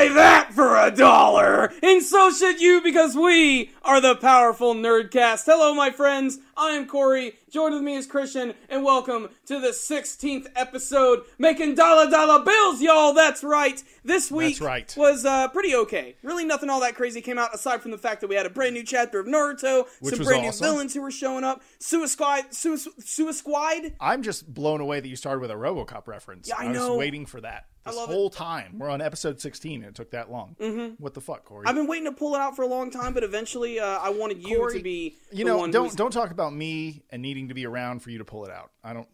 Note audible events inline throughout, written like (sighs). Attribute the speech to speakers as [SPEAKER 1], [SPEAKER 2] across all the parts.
[SPEAKER 1] Buy that for a dollar! And so should you because we are the powerful Nerdcast. Hello, my friends. I am Corey. Joined with me is Christian, and welcome to the 16th episode, making dollar dollar bills, y'all. That's right. This week
[SPEAKER 2] That's right.
[SPEAKER 1] was uh, pretty okay. Really, nothing all that crazy came out aside from the fact that we had a brand new chapter of Naruto,
[SPEAKER 2] Which
[SPEAKER 1] some
[SPEAKER 2] was
[SPEAKER 1] brand
[SPEAKER 2] awesome.
[SPEAKER 1] new villains who were showing up, Suicide, Suicide, Suicide.
[SPEAKER 2] I'm just blown away that you started with a RoboCop reference.
[SPEAKER 1] Yeah, I
[SPEAKER 2] was
[SPEAKER 1] know.
[SPEAKER 2] waiting for that this
[SPEAKER 1] love it.
[SPEAKER 2] whole time. We're on episode 16, and it took that long. Mm-hmm. What the fuck, Corey?
[SPEAKER 1] I've been waiting to pull it out for a long time, but eventually, uh, I wanted you
[SPEAKER 2] Corey,
[SPEAKER 1] to be
[SPEAKER 2] you
[SPEAKER 1] the
[SPEAKER 2] know,
[SPEAKER 1] one
[SPEAKER 2] don't
[SPEAKER 1] who's-
[SPEAKER 2] don't talk about me and needing to be around for you to pull it out. I don't.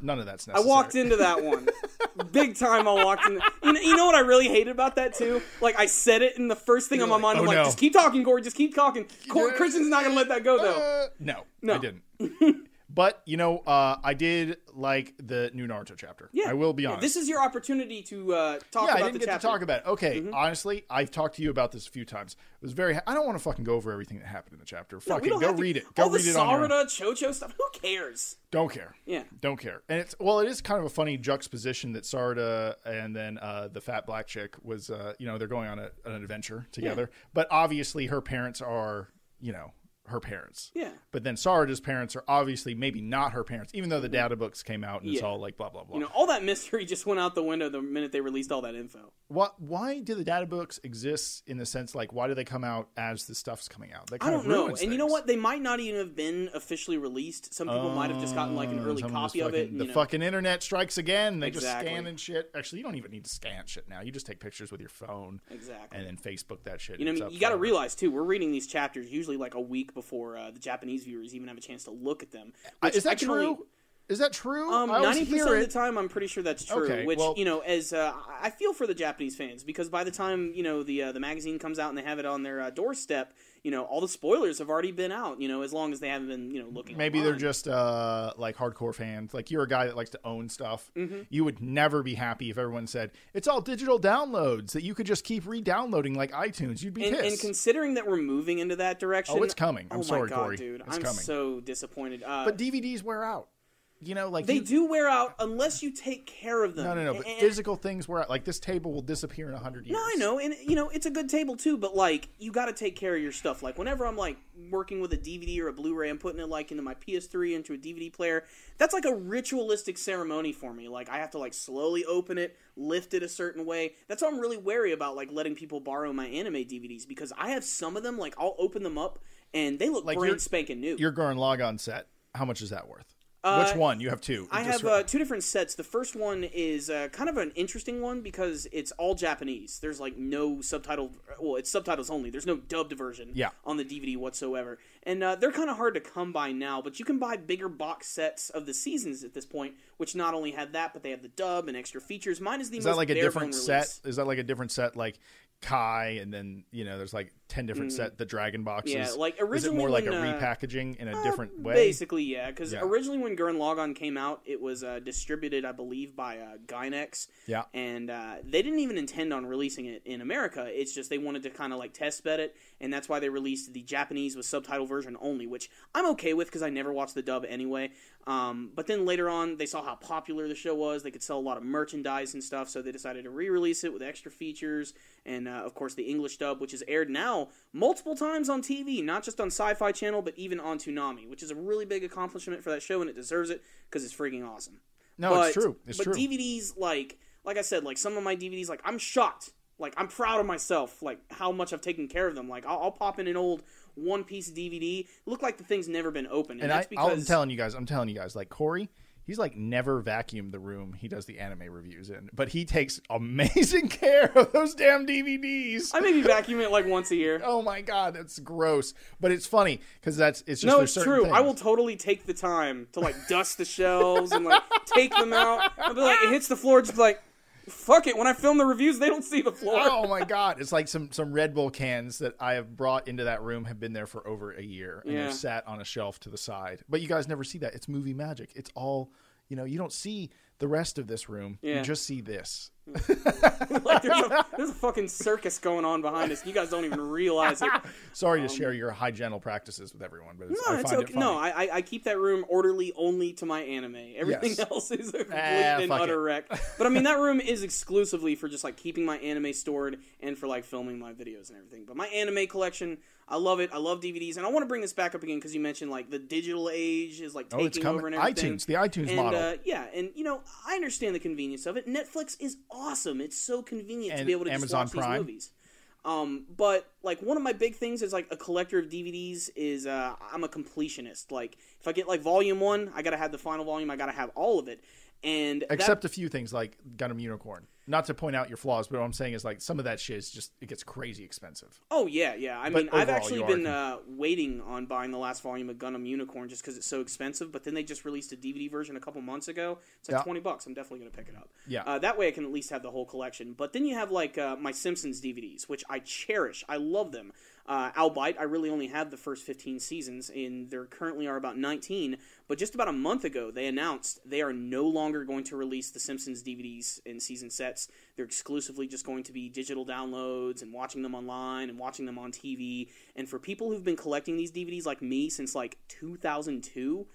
[SPEAKER 2] None of that's necessary.
[SPEAKER 1] I walked into that one. (laughs) Big time I walked in. You know, you know what I really hated about that too? Like I said it and the first thing on my
[SPEAKER 2] like,
[SPEAKER 1] mind, I'm
[SPEAKER 2] "Oh,
[SPEAKER 1] like,
[SPEAKER 2] no."
[SPEAKER 1] just keep talking, Corey, just keep talking. Cor- Christian's not gonna let that go though.
[SPEAKER 2] Uh, no,
[SPEAKER 1] No.
[SPEAKER 2] I didn't. (laughs) but you know, uh, I did like the new Naruto chapter.
[SPEAKER 1] Yeah.
[SPEAKER 2] I will be
[SPEAKER 1] Yeah,
[SPEAKER 2] honest.
[SPEAKER 1] This is your opportunity to uh, talk
[SPEAKER 2] yeah,
[SPEAKER 1] about
[SPEAKER 2] I didn't
[SPEAKER 1] the
[SPEAKER 2] get
[SPEAKER 1] chapter. Mm-hmm.
[SPEAKER 2] to talk about it. Okay, honestly, I've talked to you about this a few times. It was very. I don't want to fucking go over everything that happened in the chapter.
[SPEAKER 1] No,
[SPEAKER 2] Fuck
[SPEAKER 1] we
[SPEAKER 2] it, go
[SPEAKER 1] have to-
[SPEAKER 2] read it. Go
[SPEAKER 1] All
[SPEAKER 2] read
[SPEAKER 1] the
[SPEAKER 2] it on.
[SPEAKER 1] Sarada, Chocho stuff. (laughs) Who cares?
[SPEAKER 2] Don't care.
[SPEAKER 1] Yeah.
[SPEAKER 2] Don't care. And it's well, it is kind of a funny juxtaposition that Sarada and then uh, the fat black chick was, uh, you know, they're going on a, an adventure together. But obviously, her parents are, you know, her parents.
[SPEAKER 1] Yeah.
[SPEAKER 2] But then Sarada's parents are obviously maybe not her parents, even though the data books came out and it's
[SPEAKER 1] Yeah.
[SPEAKER 2] all like blah blah blah.
[SPEAKER 1] You know, all that mystery (laughs) just went out the window the minute they released all that info.
[SPEAKER 2] what? Why do the data books exist in the sense like why do they come out as the stuff's coming out?
[SPEAKER 1] I
[SPEAKER 2] kind
[SPEAKER 1] don't
[SPEAKER 2] of
[SPEAKER 1] know. And you know what? They might not even have been officially released. Some people might have just gotten like an
[SPEAKER 2] Uh,
[SPEAKER 1] early copy of it.
[SPEAKER 2] fucking-
[SPEAKER 1] and,
[SPEAKER 2] the
[SPEAKER 1] you know.
[SPEAKER 2] fucking internet strikes again. They
[SPEAKER 1] Exactly.
[SPEAKER 2] just scan and shit. Actually, you don't even need to scan shit now. You just take pictures with your phone
[SPEAKER 1] Exactly.
[SPEAKER 2] and then Facebook that shit.
[SPEAKER 1] You know, I mean, you got to realize too. We're reading these chapters usually like a week before uh, the Japanese viewers even have a chance to look at them. Which
[SPEAKER 2] Is that true?
[SPEAKER 1] only-
[SPEAKER 2] Is that true?
[SPEAKER 1] Um, ninety
[SPEAKER 2] hear
[SPEAKER 1] percent of the time, I'm pretty sure that's true.
[SPEAKER 2] Okay,
[SPEAKER 1] which
[SPEAKER 2] well-
[SPEAKER 1] you know, as uh, I feel for the Japanese fans because by the time you know the uh, the magazine comes out and they have it on their uh, doorstep, you know, all the spoilers have already been out. You know, as long as they haven't been you know looking.
[SPEAKER 2] Maybe
[SPEAKER 1] online.
[SPEAKER 2] they're just uh, like hardcore fans. Like you're a guy that likes to own stuff.
[SPEAKER 1] Mm-hmm.
[SPEAKER 2] You would never be happy if everyone said it's all digital downloads that you could just keep re-downloading like iTunes. You'd be
[SPEAKER 1] And, and considering that we're moving into that direction,
[SPEAKER 2] Oh, it's coming. I'm
[SPEAKER 1] oh
[SPEAKER 2] sorry,
[SPEAKER 1] God,
[SPEAKER 2] Corey.
[SPEAKER 1] dude,
[SPEAKER 2] It's
[SPEAKER 1] I'm
[SPEAKER 2] coming.
[SPEAKER 1] so disappointed. Uh,
[SPEAKER 2] but DVDs wear out. You know, like
[SPEAKER 1] they
[SPEAKER 2] you-
[SPEAKER 1] do wear out unless you take care of them.
[SPEAKER 2] No, no, no. But
[SPEAKER 1] And-
[SPEAKER 2] physical things wear out. Like this table will disappear in a hundred years.
[SPEAKER 1] No, I know, and you know it's a good table too. But like, you got to take care of your stuff. Like, whenever I'm like working with a DVD or a Blu-ray, I'm putting it like into my PS3 into a DVD player. That's like a ritualistic ceremony for me. Like, I have to like slowly open it, lift it a certain way. That's why I'm really wary about like letting people borrow my anime DVDs because I have some of them. Like, I'll open them up and they look
[SPEAKER 2] Like
[SPEAKER 1] brand spanking new.
[SPEAKER 2] Your Gurren Lagann set. How much is that worth?
[SPEAKER 1] Uh,
[SPEAKER 2] Which one? You have two.
[SPEAKER 1] I have uh, two different sets. The first one is uh, kind of an interesting one because it's all Japanese. There's like no subtitle. Well, it's subtitles only. There's no dubbed version
[SPEAKER 2] Yeah.
[SPEAKER 1] on the DVD whatsoever. And uh, they're kind of hard to come by now, but you can buy bigger box sets of the seasons at this point, which not only have that, but they have the dub and extra features. Mine is the most Is
[SPEAKER 2] that like a different set?
[SPEAKER 1] release.
[SPEAKER 2] Is that like a different set, like Kai, and then you know, there's like ten different set the Dragon boxes.
[SPEAKER 1] Mm. Yeah, like, originally,
[SPEAKER 2] is it more like a
[SPEAKER 1] when, uh,
[SPEAKER 2] repackaging in a
[SPEAKER 1] Uh,
[SPEAKER 2] different way?
[SPEAKER 1] Basically, yeah. Because
[SPEAKER 2] Yeah.
[SPEAKER 1] originally, when Gurren Lagann came out, it was uh, distributed, I believe, by uh, Gainax.
[SPEAKER 2] Yeah.
[SPEAKER 1] And uh, they didn't even intend on releasing it in America. It's just they wanted to kind of like test bed it, and that's why they released the Japanese with subtitle version only, which I'm okay with because I never watched the dub anyway. Um, but then later on, they saw how popular the show was. They could sell a lot of merchandise and stuff, so they decided to re-release it with extra features, and uh, of course the English dub, which is aired now multiple times on TV, not just on Sci-Fi Channel, but even on Toonami, which is a really big accomplishment for that show, and it deserves it because it's freaking awesome.
[SPEAKER 2] No,
[SPEAKER 1] but,
[SPEAKER 2] it's true. It's
[SPEAKER 1] but
[SPEAKER 2] true.
[SPEAKER 1] DVDs, like like I said, like some of my DVDs, like I'm shocked. Like I'm proud of myself, like how much I've taken care of them. Like I'll, I'll pop in an old one piece DVD, look like the thing's never been opened, and,
[SPEAKER 2] and I,
[SPEAKER 1] that's because
[SPEAKER 2] I'm telling you guys, I'm telling you guys, like Corey, he's like never vacuumed the room he does the anime reviews in, but he takes amazing (laughs) care of those damn DVDs.
[SPEAKER 1] I maybe vacuum it like once a year. (laughs)
[SPEAKER 2] Oh my god, that's gross. But it's funny because that's it's just
[SPEAKER 1] No, it's true. I will totally take the time to like dust the shelves and like take them out. I'll be like, it hits the floor, just like, fuck it. When I film the reviews, they don't see the floor. (laughs)
[SPEAKER 2] oh my god, it's like some some Red Bull cans that I have brought into that room have been there for over a year and
[SPEAKER 1] Yeah.
[SPEAKER 2] they're sat on a shelf to the side. But you guys never see that. It's movie magic. It's all you know. You don't see the rest of this room,
[SPEAKER 1] Yeah.
[SPEAKER 2] you just see this. (laughs)
[SPEAKER 1] like there's a, there's a fucking circus going on behind us. You guys don't even realize it. (laughs)
[SPEAKER 2] Sorry to share your hygienital practices with everyone, but it's,
[SPEAKER 1] Um, No,
[SPEAKER 2] I
[SPEAKER 1] it's okay.
[SPEAKER 2] it.
[SPEAKER 1] No, I, I- keep that room orderly only to my anime. Everything
[SPEAKER 2] Yes.
[SPEAKER 1] else is a complete
[SPEAKER 2] Ah,
[SPEAKER 1] and utter
[SPEAKER 2] it.
[SPEAKER 1] wreck. But I mean, that room is exclusively for just like keeping my anime stored and for like filming my videos and everything. But my anime collection, I love it. I love DVDs, and I want to bring this back up again because you mentioned like the digital age is like
[SPEAKER 2] oh,
[SPEAKER 1] taking
[SPEAKER 2] it's coming.
[SPEAKER 1] over and everything.
[SPEAKER 2] iTunes, the iTunes
[SPEAKER 1] and
[SPEAKER 2] model.
[SPEAKER 1] uh, yeah, and you know, I understand the convenience of it. Netflix is awesome. It's so convenient to be able to
[SPEAKER 2] Amazon
[SPEAKER 1] just watch
[SPEAKER 2] Prime.
[SPEAKER 1] these movies. Um, but like one of my big things is like a collector of DVDs is uh, I'm a completionist. Like if I get like volume one, I gotta have the final volume. I gotta have all of it. And that-
[SPEAKER 2] Except a few things like Gundam Unicorn. Not to point out your flaws, but what I'm saying is like some of that shit is just it gets crazy expensive.
[SPEAKER 1] Oh yeah, yeah. I
[SPEAKER 2] But
[SPEAKER 1] mean, I've actually been uh, waiting on buying the last volume of Gundam Unicorn just because it's so expensive. But then they just released a DVD version a couple months ago. It's like
[SPEAKER 2] Yeah.
[SPEAKER 1] twenty bucks. I'm definitely gonna pick it up.
[SPEAKER 2] Yeah.
[SPEAKER 1] Uh, that way, I can at least have the whole collection. But then you have like uh, my Simpsons DVDs, which I cherish. I love them. Uh, albeit, I really only have the first 15 seasons, and there currently are about 19. But just about a month ago, they announced they are no longer going to release the Simpsons DVDs in season sets. They're exclusively just going to be digital downloads and watching them online and watching them on TV. And for people who've been collecting these DVDs like me since like 2002,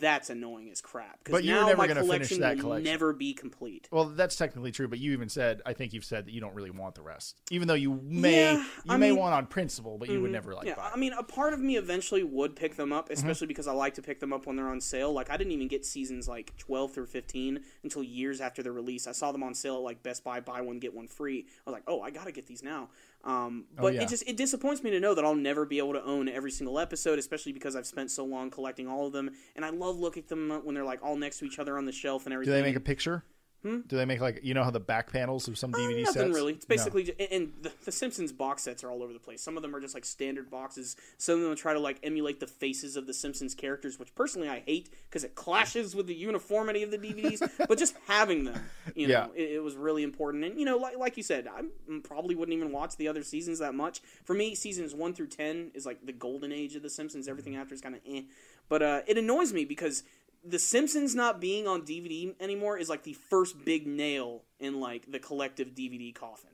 [SPEAKER 1] that's annoying as crap.
[SPEAKER 2] But you're never
[SPEAKER 1] my
[SPEAKER 2] gonna finish
[SPEAKER 1] collection
[SPEAKER 2] that collection.
[SPEAKER 1] never be complete.
[SPEAKER 2] Well, that's technically true, but you even said I think you've said that you don't really want the rest, even though you may
[SPEAKER 1] Yeah,
[SPEAKER 2] you
[SPEAKER 1] I
[SPEAKER 2] may
[SPEAKER 1] mean-
[SPEAKER 2] want on principle, but you would never like
[SPEAKER 1] Yeah,
[SPEAKER 2] buy.
[SPEAKER 1] I mean, a part of me eventually would pick them
[SPEAKER 2] Mm-hmm.
[SPEAKER 1] up, especially because I like to pick them up when they're on sale. Like, I didn't even get seasons like 12 through 15 until years after their release. I saw them on sale at like Best Buy, buy one get one free. I was like, oh, I gotta get these now. Um, but
[SPEAKER 2] Oh, yeah.
[SPEAKER 1] it just it disappoints me to know that I'll never be able to own every single episode, especially because I've spent so long collecting all of them, and I love looking at them when they're like all next to each other on the shelf and everything.
[SPEAKER 2] Do they make a picture? Do they make like you know how the back panels of some DVD
[SPEAKER 1] Uh, Nothing
[SPEAKER 2] sets?
[SPEAKER 1] really. It's
[SPEAKER 2] No.
[SPEAKER 1] basically, ju- and the, the Simpsons box sets are all over the place. Some of them are just like standard boxes. Some of them try to like emulate the faces of the Simpsons characters, which personally I hate because it clashes with the uniformity of the DVDs. (laughs) but just having them, you know,
[SPEAKER 2] Yeah.
[SPEAKER 1] it, it was really important. And you know, like like you said, I probably wouldn't even watch the other seasons that much. For me, seasons one through ten is like the golden age of the Simpsons. Everything after is kind of eh. But uh, it annoys me because the Simpsons not being on DVD anymore is like the first big nail in like the collective DVD coffin,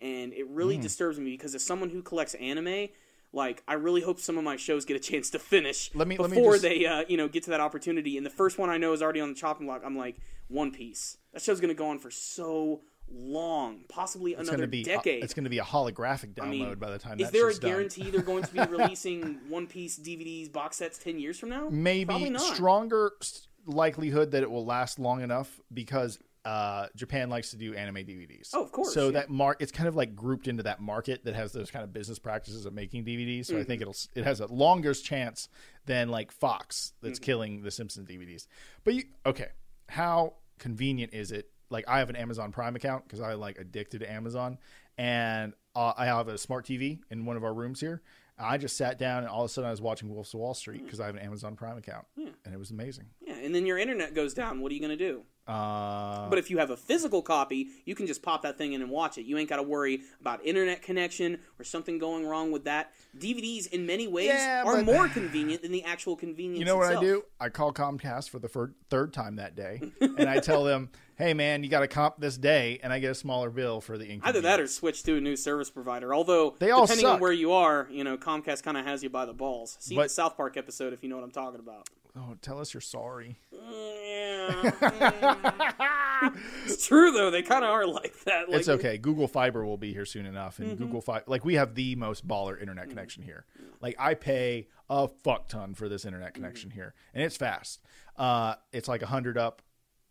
[SPEAKER 1] and it really disturbs me because as someone who collects anime, like I really hope some of my shows get a chance to finish
[SPEAKER 2] Let me- let me
[SPEAKER 1] before
[SPEAKER 2] just-
[SPEAKER 1] they uh, you know get to that opportunity. And the first one I know is already on the chopping block. I'm like One Piece. That show's gonna go on for so long, possibly
[SPEAKER 2] It's
[SPEAKER 1] another
[SPEAKER 2] be
[SPEAKER 1] decade.
[SPEAKER 2] it's going to be a holographic download
[SPEAKER 1] I mean,
[SPEAKER 2] by the time
[SPEAKER 1] is there a
[SPEAKER 2] done.
[SPEAKER 1] guarantee they're going to be (laughs) releasing One Piece DVDs box sets ten years from now? Probably
[SPEAKER 2] Maybe
[SPEAKER 1] not.
[SPEAKER 2] stronger likelihood that it will last long enough because uh, Japan likes to do anime DVDs.
[SPEAKER 1] Oh, of course,
[SPEAKER 2] So
[SPEAKER 1] yeah.
[SPEAKER 2] that mark, it's kind of like grouped into that market that has those kind of business practices of making DVDs. So I
[SPEAKER 1] Mm-hmm.
[SPEAKER 2] think it'll it has a longer chance than like Fox that's
[SPEAKER 1] Mm-hmm.
[SPEAKER 2] killing the Simpsons DVDs. But you okay? How convenient is it? Like I have an Amazon Prime account because I like addicted to Amazon, and uh, I have a smart TV in one of our rooms here. I just sat down and all of a sudden I was watching Wolves of Wall Street because I have an Amazon Prime account, and it was amazing.
[SPEAKER 1] Yeah, and then your internet goes down. What are you gonna do?
[SPEAKER 2] Uh,
[SPEAKER 1] But if you have a physical copy, you can just pop that thing in and watch it. You ain't got to worry about internet connection or something going wrong with that. DVDs, in many ways,
[SPEAKER 2] Yeah,
[SPEAKER 1] are
[SPEAKER 2] but-
[SPEAKER 1] more convenient than the actual (laughs) convenience.
[SPEAKER 2] you know what I do? I call Comcast for the third time that day, and I tell them, "Hey, man, you got to comp this day," and I get a smaller bill for the
[SPEAKER 1] Either that or switch to a new service provider. Although,
[SPEAKER 2] They all
[SPEAKER 1] depending on where you are, you know, Comcast kind of has you by the balls. See
[SPEAKER 2] But-
[SPEAKER 1] the South Park episode if you know what I'm talking about.
[SPEAKER 2] oh, tell us you're sorry.
[SPEAKER 1] Yeah. (laughs) it's true though. They kind of are like that. Like,
[SPEAKER 2] it's okay. Google Fiber will be here soon enough,
[SPEAKER 1] Mm-hmm.
[SPEAKER 2] and Google Fiber, like we have the most baller internet connection here. Like I pay a fuck ton for this internet
[SPEAKER 1] Mm-hmm.
[SPEAKER 2] connection here, and it's fast. Uh, it's like a hundred up,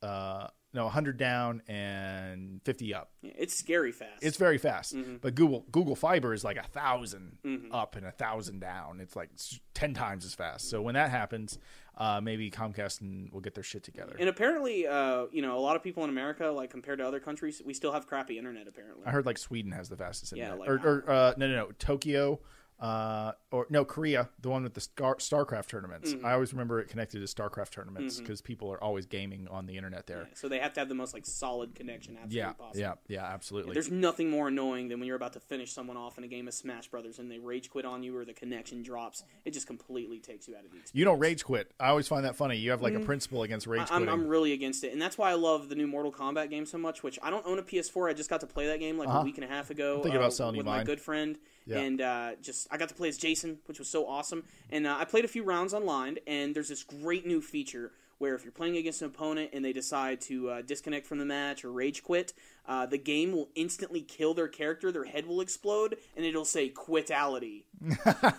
[SPEAKER 2] uh, no, hundred down and fifty up.
[SPEAKER 1] It's scary fast.
[SPEAKER 2] It's very fast,
[SPEAKER 1] Mm-hmm.
[SPEAKER 2] but Google Google Fiber is like a 1000 up and a thousand down. It's like ten times as fast. So when that happens, uh, maybe Comcast and will get their shit together.
[SPEAKER 1] and apparently, uh, you know, a lot of people in America, like compared to other countries, we still have crappy internet. Apparently,
[SPEAKER 2] I heard like Sweden has the fastest
[SPEAKER 1] Yeah,
[SPEAKER 2] internet,
[SPEAKER 1] like-
[SPEAKER 2] or, or uh, no, no, no, Tokyo uh, or no Korea, the one with the Star- StarCraft tournaments.
[SPEAKER 1] Mm-hmm.
[SPEAKER 2] I always remember it connected to StarCraft tournaments because people are always gaming on the internet there.
[SPEAKER 1] So they have to have the most like solid connection absolutely
[SPEAKER 2] Yeah,
[SPEAKER 1] possible.
[SPEAKER 2] yeah, yeah, absolutely.
[SPEAKER 1] There's nothing more annoying than when you're about to finish someone off in a game of Smash Brothers and they rage quit on you or the connection drops. It just completely takes you out of the experience.
[SPEAKER 2] you don't rage quit. I always find that funny. You have like a principle against rage
[SPEAKER 1] Mm-hmm. I'm. I'm really against it, and that's why I love the new Mortal Kombat game so much. Which I don't own a PS4. I just got to play that game like a week and a half ago.
[SPEAKER 2] thinking
[SPEAKER 1] uh,
[SPEAKER 2] about selling you
[SPEAKER 1] with my good friend,
[SPEAKER 2] Yeah.
[SPEAKER 1] and uh, just I got to play as Jason, which was so awesome. And uh, I played a few rounds online, and there's this great new feature where if you're playing against an opponent and they decide to uh, disconnect from the match or rage quit, uh, the game will instantly kill their character. Their head will explode, and it'll say "quitality."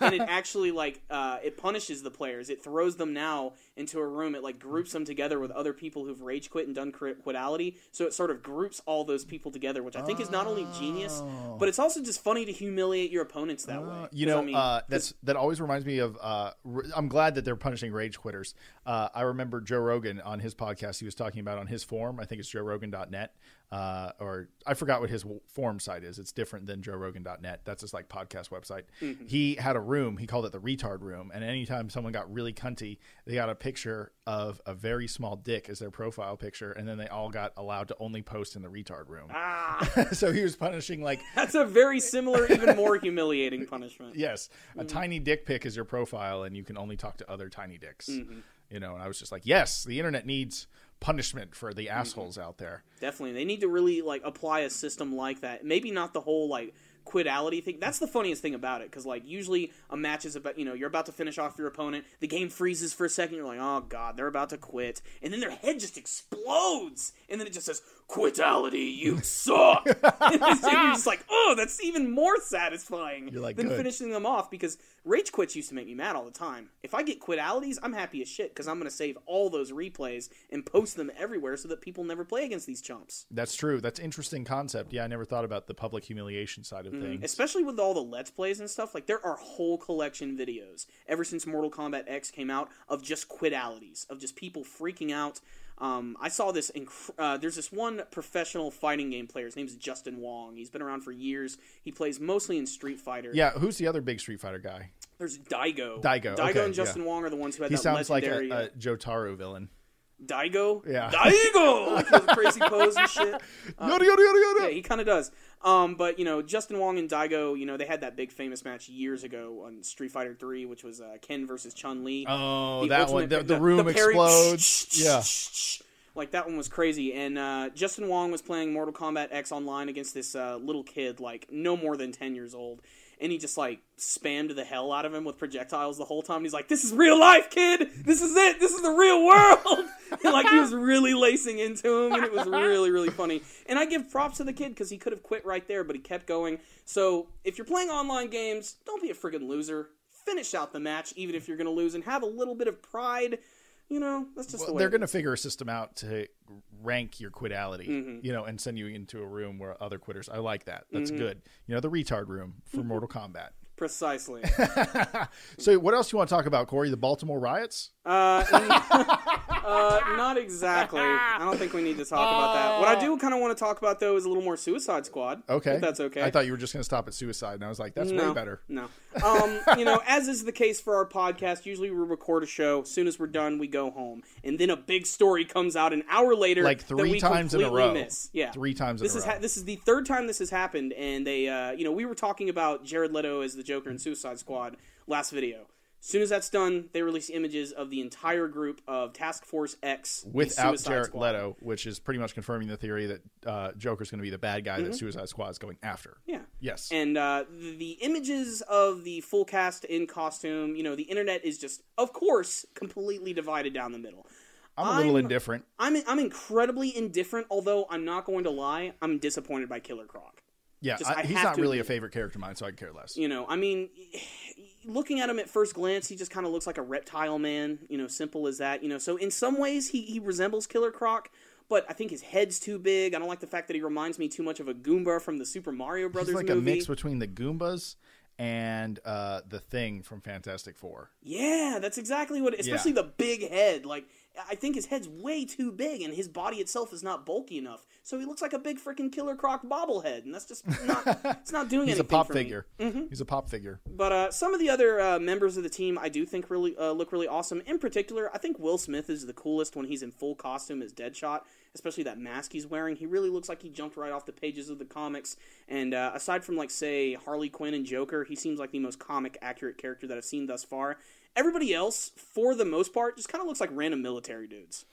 [SPEAKER 1] and it (laughs) actually like uh, it punishes the players. It throws them now into a room. It like groups them together with other people who've rage quit and done quitality. So it sort of groups all those people together, which I think is not only genius, but it's also just funny to humiliate your opponents that way.
[SPEAKER 2] You know,
[SPEAKER 1] I mean,
[SPEAKER 2] uh, that's that always reminds me of. Uh, r- I'm glad that they're punishing rage quitters. Uh, I remember Joe Rogan on his podcast. He was talking about on his forum. I think it's JoeRogan.net, uh, or I forgot what his forum site is. It's different than JoeRogan.net. That's his like podcast website.
[SPEAKER 1] Mm-hmm.
[SPEAKER 2] He had a room. He called it the retard room. And anytime someone got really cunty, they got a picture of a very small dick as their profile picture, and then they all got allowed to only post in the retard room.
[SPEAKER 1] ah, (laughs)
[SPEAKER 2] so he was punishing like (laughs)
[SPEAKER 1] that's a very similar, even more humiliating (laughs) punishment.
[SPEAKER 2] Yes, a
[SPEAKER 1] Mm-hmm.
[SPEAKER 2] tiny dick pic is your profile, and you can only talk to other tiny dicks.
[SPEAKER 1] Mm-hmm.
[SPEAKER 2] You know, and I was just like, yes, the internet needs punishment for
[SPEAKER 1] Mm-hmm.
[SPEAKER 2] the assholes out there.
[SPEAKER 1] Definitely, they need to really like apply a system like that. Maybe not the whole like quitality thing. That's the funniest thing about it because like usually a match is about you know you're about to finish off your opponent. The game freezes for a second. You're like, oh god, they're about to quit, and then their head just explodes, and then it just says quitality. You suck. (laughs) (laughs) and you're just like, oh, that's even more satisfying
[SPEAKER 2] You're like,
[SPEAKER 1] than
[SPEAKER 2] good.
[SPEAKER 1] finishing them off because rage quits used to make me mad all the time. If I get quitalities, I'm happy as shit because I'm going to save all those replays and post them everywhere so that people never play against these chumps.
[SPEAKER 2] That's true. That's interesting concept. Yeah, I never thought about the public humiliation side of
[SPEAKER 1] Mm-hmm.
[SPEAKER 2] things.
[SPEAKER 1] especially with all the let's plays and stuff like there are whole collection videos ever since mortal kombat x came out of just quitalities of just people freaking out um, i saw this inc- uh, there's this one professional fighting game player his name's justin wong he's been around for years he plays mostly in street fighter
[SPEAKER 2] Yeah, who's the other big Street Fighter guy?
[SPEAKER 1] there's daigo
[SPEAKER 2] Daigo,
[SPEAKER 1] daigo
[SPEAKER 2] okay,
[SPEAKER 1] and justin
[SPEAKER 2] yeah.
[SPEAKER 1] wong are the ones who had
[SPEAKER 2] He
[SPEAKER 1] that
[SPEAKER 2] sounds like a,
[SPEAKER 1] uh,
[SPEAKER 2] a Jotaro villain.
[SPEAKER 1] Daigo
[SPEAKER 2] Yeah.
[SPEAKER 1] daigo (laughs) like crazy pose and shit
[SPEAKER 2] yada yada yada
[SPEAKER 1] Yeah, he kind of does. Um, but you know, Justin Wong and Daigo, you know, they had that big famous match years ago on Street Fighter Three, which was uh, Ken versus Chun Li.
[SPEAKER 2] Oh, that one. The, the,
[SPEAKER 1] the
[SPEAKER 2] room
[SPEAKER 1] parry-
[SPEAKER 2] explodes. (laughs) yeah.
[SPEAKER 1] Like that one was crazy, and uh, Justin Wong was playing Mortal Kombat X online against this uh, little kid, like no more than ten years old, and he just like spammed the hell out of him with projectiles the whole time. He's like, "This is real life, kid. This is it. This is the real world." (laughs) and like he was really lacing into him, and it was really really funny. And I give props to the kid because he could have quit right there, but he kept going. So if you're playing online games, don't be a friggin' loser. Finish out the match, even if you're going to lose, and have a little bit of pride. You know, that's just the way
[SPEAKER 2] They're going to figure a system out to rank your quitality,
[SPEAKER 1] Mm-hmm.
[SPEAKER 2] you know, and send you into a room where other quitters. I like that. That's
[SPEAKER 1] Mm-hmm.
[SPEAKER 2] good. You know, the retard room for (laughs) Mortal Kombat.
[SPEAKER 1] Precisely. (laughs)
[SPEAKER 2] So, what else do you want to talk about, Corey? The Baltimore riots?
[SPEAKER 1] Uh, (laughs) uh, not exactly. I don't think we need to talk about that. What I do kind of want to talk about, though, is a little more Suicide Squad.
[SPEAKER 2] Okay,
[SPEAKER 1] If that's okay.
[SPEAKER 2] I thought you were just going to stop at suicide, and I was like, that's
[SPEAKER 1] no,
[SPEAKER 2] way better.
[SPEAKER 1] No. Um, you know, as is the case for our podcast, usually we record a show. As soon as we're done, we go home, and then a big story comes out an hour later,
[SPEAKER 2] Like
[SPEAKER 1] that
[SPEAKER 2] three
[SPEAKER 1] we
[SPEAKER 2] times in a
[SPEAKER 1] completely
[SPEAKER 2] row.
[SPEAKER 1] Miss. Yeah,
[SPEAKER 2] Three times in
[SPEAKER 1] This
[SPEAKER 2] a
[SPEAKER 1] is
[SPEAKER 2] row.
[SPEAKER 1] ha- this is the third time this has happened, and they, uh, you know, we were talking about Jared Leto as the Joker in Suicide Squad last video. As soon as that's done, they release images of the entire group of Task Force X
[SPEAKER 2] Without Jared
[SPEAKER 1] Squad.
[SPEAKER 2] Leto, which is pretty much confirming the theory that uh, Joker's going to be the bad guy
[SPEAKER 1] Mm-hmm.
[SPEAKER 2] that Suicide Squad is going after.
[SPEAKER 1] Yeah.
[SPEAKER 2] Yes.
[SPEAKER 1] And uh, the, images of the full cast in costume, you know, the internet is just, of course, completely divided down the middle.
[SPEAKER 2] I'm a little
[SPEAKER 1] I'm-
[SPEAKER 2] indifferent.
[SPEAKER 1] I'm I'm incredibly indifferent, although I'm not going to lie, I'm disappointed by Killer Croc.
[SPEAKER 2] Yeah,
[SPEAKER 1] just-
[SPEAKER 2] I,
[SPEAKER 1] I
[SPEAKER 2] he's not really a favorite character of mine, so I care less.
[SPEAKER 1] You know, I mean, looking at him at first glance, he just kind of looks like a reptile man. You know, simple as that. You know, so in some ways he he resembles Killer Croc. But I think his head's too big. I don't like the fact that he reminds me too much of a Goomba from the Super Mario Brothers
[SPEAKER 2] He's like
[SPEAKER 1] movie.
[SPEAKER 2] a mix between the Goombas and uh, the Thing from Fantastic Four.
[SPEAKER 1] Yeah, that's exactly what. Especially the big head. Like I think his head's way too big, and his body itself is not bulky enough. So he looks like a big freaking Killer Croc bobblehead, and that's just not. (laughs) it's not doing anything.
[SPEAKER 2] He's a pop figure. He's a pop figure.
[SPEAKER 1] But uh, some of the other uh, members of the team, I do think really uh, look really awesome. In particular, I think Will Smith is the coolest when he's in full costume as Deadshot, especially that mask he's wearing. He really looks like he jumped right off the pages of the comics. And uh, aside from like say Harley Quinn and Joker, he seems like the most comic accurate character that I've seen thus far. Everybody else, for the most part, just kind of looks like random military dudes.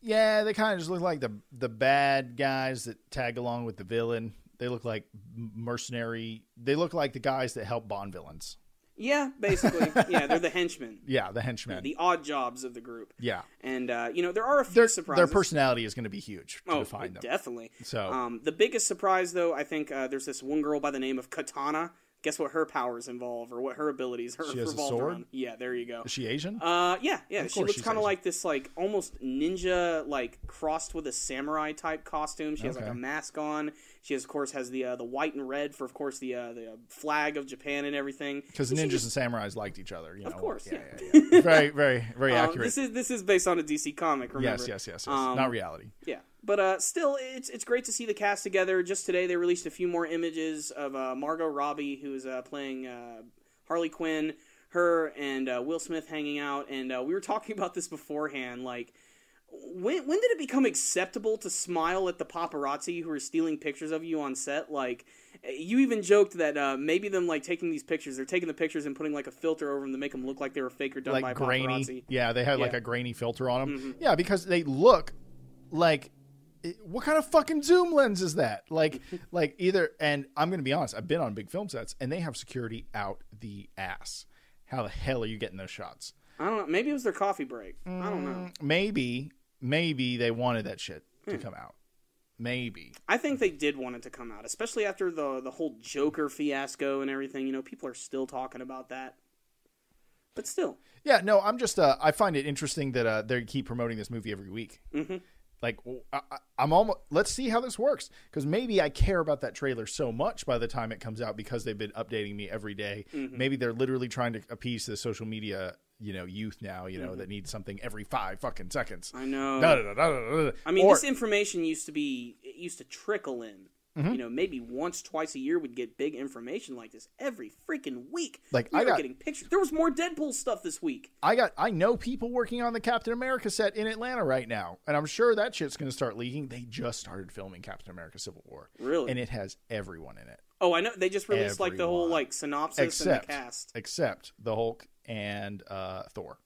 [SPEAKER 2] Yeah, they kind of just look like the the bad guys that tag along with the villain. They look like mercenary. They look like the guys that help Bond villains.
[SPEAKER 1] Yeah, basically. (laughs) yeah, they're the henchmen,
[SPEAKER 2] Yeah, the henchmen.
[SPEAKER 1] the odd jobs of the group.
[SPEAKER 2] yeah,
[SPEAKER 1] And uh, you know there are a few
[SPEAKER 2] their
[SPEAKER 1] surprises.
[SPEAKER 2] their personality is going to be huge to
[SPEAKER 1] Oh,
[SPEAKER 2] define them.
[SPEAKER 1] definitely.
[SPEAKER 2] So-
[SPEAKER 1] um, the biggest surprise, though, I think uh, there's this one girl by the name of Katana. Guess what her powers involve, or what her abilities her
[SPEAKER 2] She has a sword?
[SPEAKER 1] around. Yeah, there you go.
[SPEAKER 2] Is she Asian?
[SPEAKER 1] Uh, yeah, yeah. She looks kind of like this, like almost ninja, like crossed with a samurai type costume. She has like a mask on. She, has, of course, has the uh, the white and red for, of course, the uh, the flag of Japan and everything.
[SPEAKER 2] Because ninjas
[SPEAKER 1] just-
[SPEAKER 2] and samurais liked each other. You know?
[SPEAKER 1] Of course, yeah.
[SPEAKER 2] yeah. very, very, very (laughs)
[SPEAKER 1] um,
[SPEAKER 2] accurate.
[SPEAKER 1] this is this is based on a DC comic. Remember?
[SPEAKER 2] yes, yes, yes, yes.
[SPEAKER 1] Um,
[SPEAKER 2] Not reality.
[SPEAKER 1] Yeah, but uh, still, it's it's great to see the cast together. Just today, they released a few more images of uh, Margot Robbie, who is uh, playing uh, Harley Quinn, her and uh, Will Smith hanging out, and uh, we were talking about this beforehand. Like, when when did it become acceptable to smile at the paparazzi who are stealing pictures of you on set? Like, you even joked that uh, maybe them like taking these pictures, they're taking the pictures and putting like a filter over them to make them look like they were fake or done by
[SPEAKER 2] Like
[SPEAKER 1] a
[SPEAKER 2] grainy.
[SPEAKER 1] paparazzi.
[SPEAKER 2] Yeah, they had like
[SPEAKER 1] Yeah.
[SPEAKER 2] a grainy filter on them.
[SPEAKER 1] Mhm.
[SPEAKER 2] Yeah, because they look like. What kind of fucking zoom lens is that? Like, (laughs) like either. And I'm going to be honest. I've been on big film sets, and they have security out the ass. How the hell are you getting those shots?
[SPEAKER 1] I don't know. Maybe it was their coffee break. I don't know.
[SPEAKER 2] Mm, Maybe, maybe they wanted that shit
[SPEAKER 1] Hmm.
[SPEAKER 2] to come out. Maybe.
[SPEAKER 1] I think they did want it to come out, especially after the the whole Joker fiasco and everything. You know, people are still talking about that. But still,
[SPEAKER 2] Yeah, no, I'm just. Uh, I find it interesting that uh, they keep promoting this movie every week.
[SPEAKER 1] Mhm.
[SPEAKER 2] Like, I, am almost. Let's see how this works because maybe I care about that trailer so much by the time it comes out because they've been updating me every day.
[SPEAKER 1] Mm-hmm.
[SPEAKER 2] Maybe they're literally trying to appease the social media, you know, youth now, you know,
[SPEAKER 1] Mm-hmm.
[SPEAKER 2] that needs something every five fucking seconds.
[SPEAKER 1] I know.
[SPEAKER 2] Da, da, da.
[SPEAKER 1] I mean,
[SPEAKER 2] Or-
[SPEAKER 1] this information used to be it used to trickle in.
[SPEAKER 2] Mm-hmm.
[SPEAKER 1] You know, maybe once, twice a year, we'd get big information like this every freaking week.
[SPEAKER 2] Like,
[SPEAKER 1] we
[SPEAKER 2] I
[SPEAKER 1] were
[SPEAKER 2] got-
[SPEAKER 1] getting pictures. There was more Deadpool stuff this week.
[SPEAKER 2] I got I know people working on the Captain America set in Atlanta right now, and I'm sure that shit's going to start leaking. They just started filming Captain America: Civil War,
[SPEAKER 1] Really?
[SPEAKER 2] and it has everyone in it
[SPEAKER 1] oh, I know. They just released like the whole like synopsis and the cast.
[SPEAKER 2] except the Hulk and uh, Thor.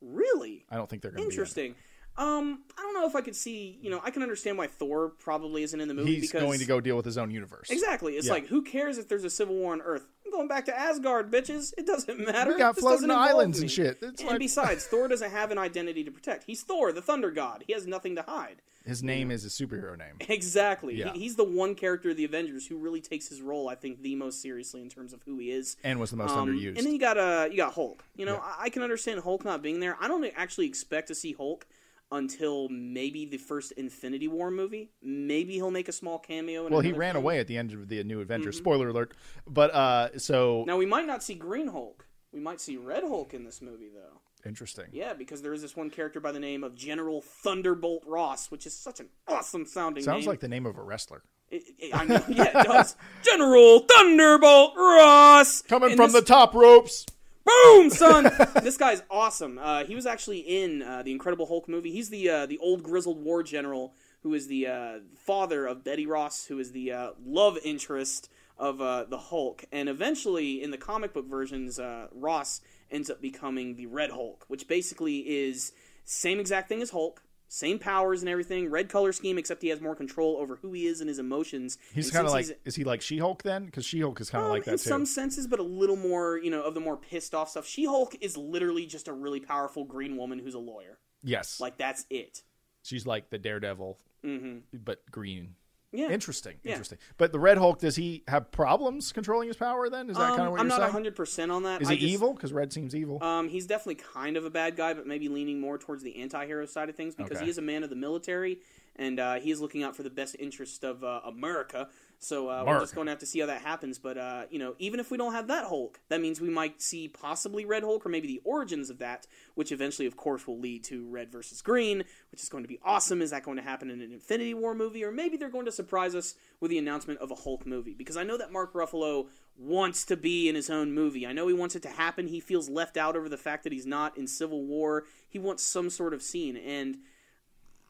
[SPEAKER 1] Really
[SPEAKER 2] I don't think they're going to
[SPEAKER 1] interesting. Um, I don't know if I could see. You know, I can understand why Thor probably isn't in the movie
[SPEAKER 2] He's
[SPEAKER 1] because
[SPEAKER 2] going to go deal with his own universe.
[SPEAKER 1] Exactly. It's
[SPEAKER 2] Yeah.
[SPEAKER 1] like who cares if there's a civil war on Earth? I'm going back to Asgard, bitches. It doesn't matter.
[SPEAKER 2] We got
[SPEAKER 1] This
[SPEAKER 2] floating islands
[SPEAKER 1] me.
[SPEAKER 2] and shit. It's
[SPEAKER 1] and
[SPEAKER 2] like-
[SPEAKER 1] besides, (laughs) Thor doesn't have an identity to protect. He's Thor, the Thunder God. He has nothing to hide.
[SPEAKER 2] His name is a superhero name. (laughs)
[SPEAKER 1] Exactly.
[SPEAKER 2] Yeah.
[SPEAKER 1] He, he's the one character of the Avengers who really takes his role, I think, the most seriously in terms of who he is.
[SPEAKER 2] And was the most
[SPEAKER 1] Um,
[SPEAKER 2] underused.
[SPEAKER 1] And then you got uh, you got Hulk. You know,
[SPEAKER 2] Yeah.
[SPEAKER 1] I, I can understand Hulk not being there. I don't actually expect to see Hulk until maybe the first Infinity War movie. Maybe he'll make a small cameo. In
[SPEAKER 2] well, he ran
[SPEAKER 1] film.
[SPEAKER 2] away at the end of the new Avengers. Spoiler alert. But uh, so
[SPEAKER 1] Now we might not see Green Hulk. We might see Red Hulk in this movie, though.
[SPEAKER 2] interesting.
[SPEAKER 1] Yeah, because there is this one character by the name of General Thunderbolt Ross, which is such an awesome sounding
[SPEAKER 2] Sounds
[SPEAKER 1] name.
[SPEAKER 2] like the name of a wrestler.
[SPEAKER 1] It- it- I know, yeah, it does. (laughs) General Thunderbolt Ross
[SPEAKER 2] Coming
[SPEAKER 1] And
[SPEAKER 2] from
[SPEAKER 1] this-
[SPEAKER 2] the top ropes.
[SPEAKER 1] Boom, son! (laughs) this guy's awesome. Uh, he was actually in uh, the Incredible Hulk movie. He's the uh, the old grizzled war general who is the uh, father of Betty Ross, who is the uh, love interest of uh, the Hulk. And eventually, in the comic book versions, uh, Ross ends up becoming the Red Hulk, which basically is same exact thing as Hulk. Same powers and everything, red color scheme, except he has more control over who he is and his emotions.
[SPEAKER 2] He's kind of like, is he like She Hulk then? Because She Hulk is kind of
[SPEAKER 1] um,
[SPEAKER 2] like that
[SPEAKER 1] in
[SPEAKER 2] too.
[SPEAKER 1] some senses, but a little more, you know, of the more pissed off stuff. She Hulk is literally just a really powerful green woman who's a lawyer.
[SPEAKER 2] yes,
[SPEAKER 1] Like that's it.
[SPEAKER 2] she's like the Daredevil,
[SPEAKER 1] hmm
[SPEAKER 2] but green.
[SPEAKER 1] Yeah.
[SPEAKER 2] Interesting,
[SPEAKER 1] Yeah.
[SPEAKER 2] interesting. But the Red Hulk, does he have problems controlling his power? Then is that
[SPEAKER 1] Um,
[SPEAKER 2] kind of what you're saying?
[SPEAKER 1] I'm
[SPEAKER 2] you're
[SPEAKER 1] not
[SPEAKER 2] saying?
[SPEAKER 1] 100 percent on that.
[SPEAKER 2] Is
[SPEAKER 1] I
[SPEAKER 2] he
[SPEAKER 1] just-
[SPEAKER 2] evil? Because Red seems evil.
[SPEAKER 1] Um, he's definitely kind of a bad guy, but maybe leaning more towards the anti-hero side of things because
[SPEAKER 2] Okay.
[SPEAKER 1] he is a man of the military, and uh, he is looking out for the best interest of uh, America. So uh, we're just going to have to see how that happens. But uh, you know, even if we don't have that Hulk, that means we might see possibly Red Hulk or maybe the origins of that, which eventually, of course, will lead to Red versus Green, which is going to be awesome. Is that going to happen in an Infinity War movie, or maybe they're going to surprise us with the announcement of a Hulk movie? Because I know that Mark Ruffalo wants to be in his own movie. I know he wants it to happen. He feels left out over the fact that he's not in Civil War. He wants some sort of scene, and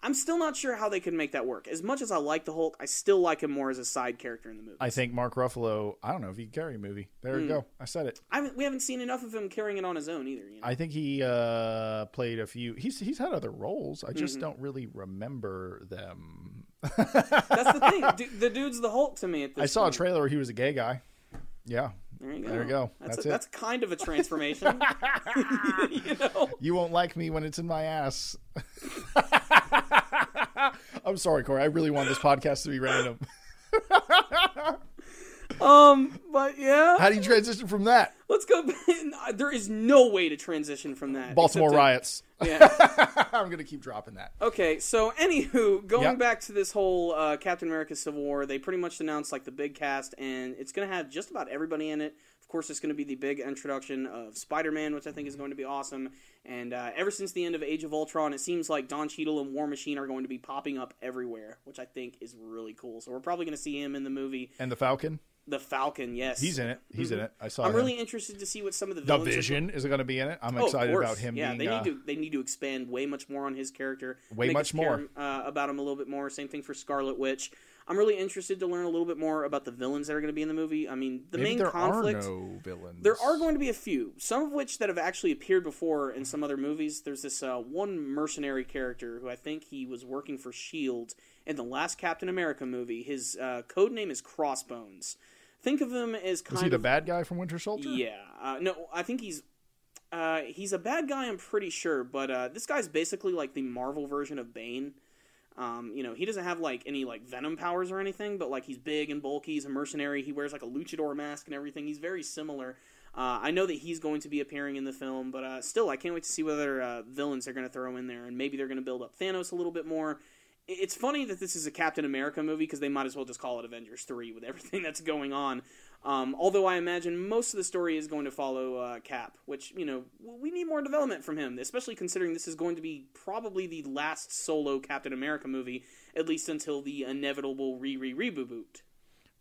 [SPEAKER 1] I'm still not sure how they can make that work. As much as I like the Hulk, I still like him more as a side character in the movie.
[SPEAKER 2] I think Mark Ruffalo. I don't know if he can carry a movie. There you go. I said it.
[SPEAKER 1] I haven't, we haven't seen enough of him carrying it on his own either. You know?
[SPEAKER 2] I think he uh, played a few. He's he's had other roles. I
[SPEAKER 1] Mm-hmm.
[SPEAKER 2] just don't really remember them.
[SPEAKER 1] That's the thing. (laughs) Du- the dude's the Hulk to me at this
[SPEAKER 2] I saw a trailer where he was a gay guy. Yeah,
[SPEAKER 1] There you go.
[SPEAKER 2] there you go.
[SPEAKER 1] That's,
[SPEAKER 2] That's
[SPEAKER 1] a,
[SPEAKER 2] it.
[SPEAKER 1] that's kind of a transformation. (laughs) (laughs) you know.
[SPEAKER 2] you won't like me when it's in my ass. (laughs) I'm sorry, Corey. I really want this podcast to be random.
[SPEAKER 1] Um, but yeah,
[SPEAKER 2] How do you transition from that?
[SPEAKER 1] let's go. (laughs) There is no way to transition from that.
[SPEAKER 2] Baltimore
[SPEAKER 1] except to-
[SPEAKER 2] riots.
[SPEAKER 1] Yeah. (laughs)
[SPEAKER 2] I'm gonna keep dropping that.
[SPEAKER 1] Okay, so anywho, going
[SPEAKER 2] Yep.
[SPEAKER 1] back to this whole uh, Captain America Civil War, they pretty much announced like the big cast, and it's going to have just about everybody in it. Of course, it's going to be the big introduction of Spider Man, which I think is going to be awesome. And uh, ever since the end of Age of Ultron, it seems like Don Cheadle and War Machine are going to be popping up everywhere, which I think is really cool. So we're probably going to see him in the movie
[SPEAKER 2] And the Falcon.
[SPEAKER 1] The Falcon. Yes,
[SPEAKER 2] He's in it. He's in it. I saw.
[SPEAKER 1] I'm
[SPEAKER 2] him.
[SPEAKER 1] really interested to see what some of the
[SPEAKER 2] The
[SPEAKER 1] villains are-
[SPEAKER 2] Vision is going to be in it. I'm
[SPEAKER 1] Oh,
[SPEAKER 2] excited about him
[SPEAKER 1] Yeah,
[SPEAKER 2] being.
[SPEAKER 1] they
[SPEAKER 2] uh,
[SPEAKER 1] need to they need to expand way much more on his character.
[SPEAKER 2] Way much
[SPEAKER 1] us care,
[SPEAKER 2] more.
[SPEAKER 1] uh, about him a little bit more. Same thing for Scarlet Witch. I'm really interested to learn a little bit more about the villains that are going to be in the movie. I mean, the
[SPEAKER 2] maybe
[SPEAKER 1] main
[SPEAKER 2] there
[SPEAKER 1] conflict.
[SPEAKER 2] are no villains.
[SPEAKER 1] There are going to be a few, some of which that have actually appeared before in some other movies. There's this uh, one mercenary character who I think he was working for Shield in the last Captain America movie. His uh, code name is Crossbones. Think of him as kind
[SPEAKER 2] Was he
[SPEAKER 1] of
[SPEAKER 2] the bad guy from Winter Soldier?
[SPEAKER 1] yeah, uh, no, I think he's uh, he's a bad guy. I'm pretty sure, but uh, this guy's basically like the Marvel version of Bane. Um, you know, he doesn't have like any like venom powers or anything, but like he's big and bulky. He's a mercenary. He wears like a luchador mask and everything. He's very similar. Uh, I know that he's going to be appearing in the film, but uh, still, I can't wait to see what other uh, villains they're going to throw in there, and maybe they're going to build up Thanos a little bit more. It's funny that this is a Captain America movie because they might as well just call it Avengers Three with everything (laughs) that's going on. Um, although I imagine most of the story is going to follow uh, Cap, which you know we need more development from him, especially considering this is going to be probably the last solo Captain America movie, at least until the inevitable re re reboot.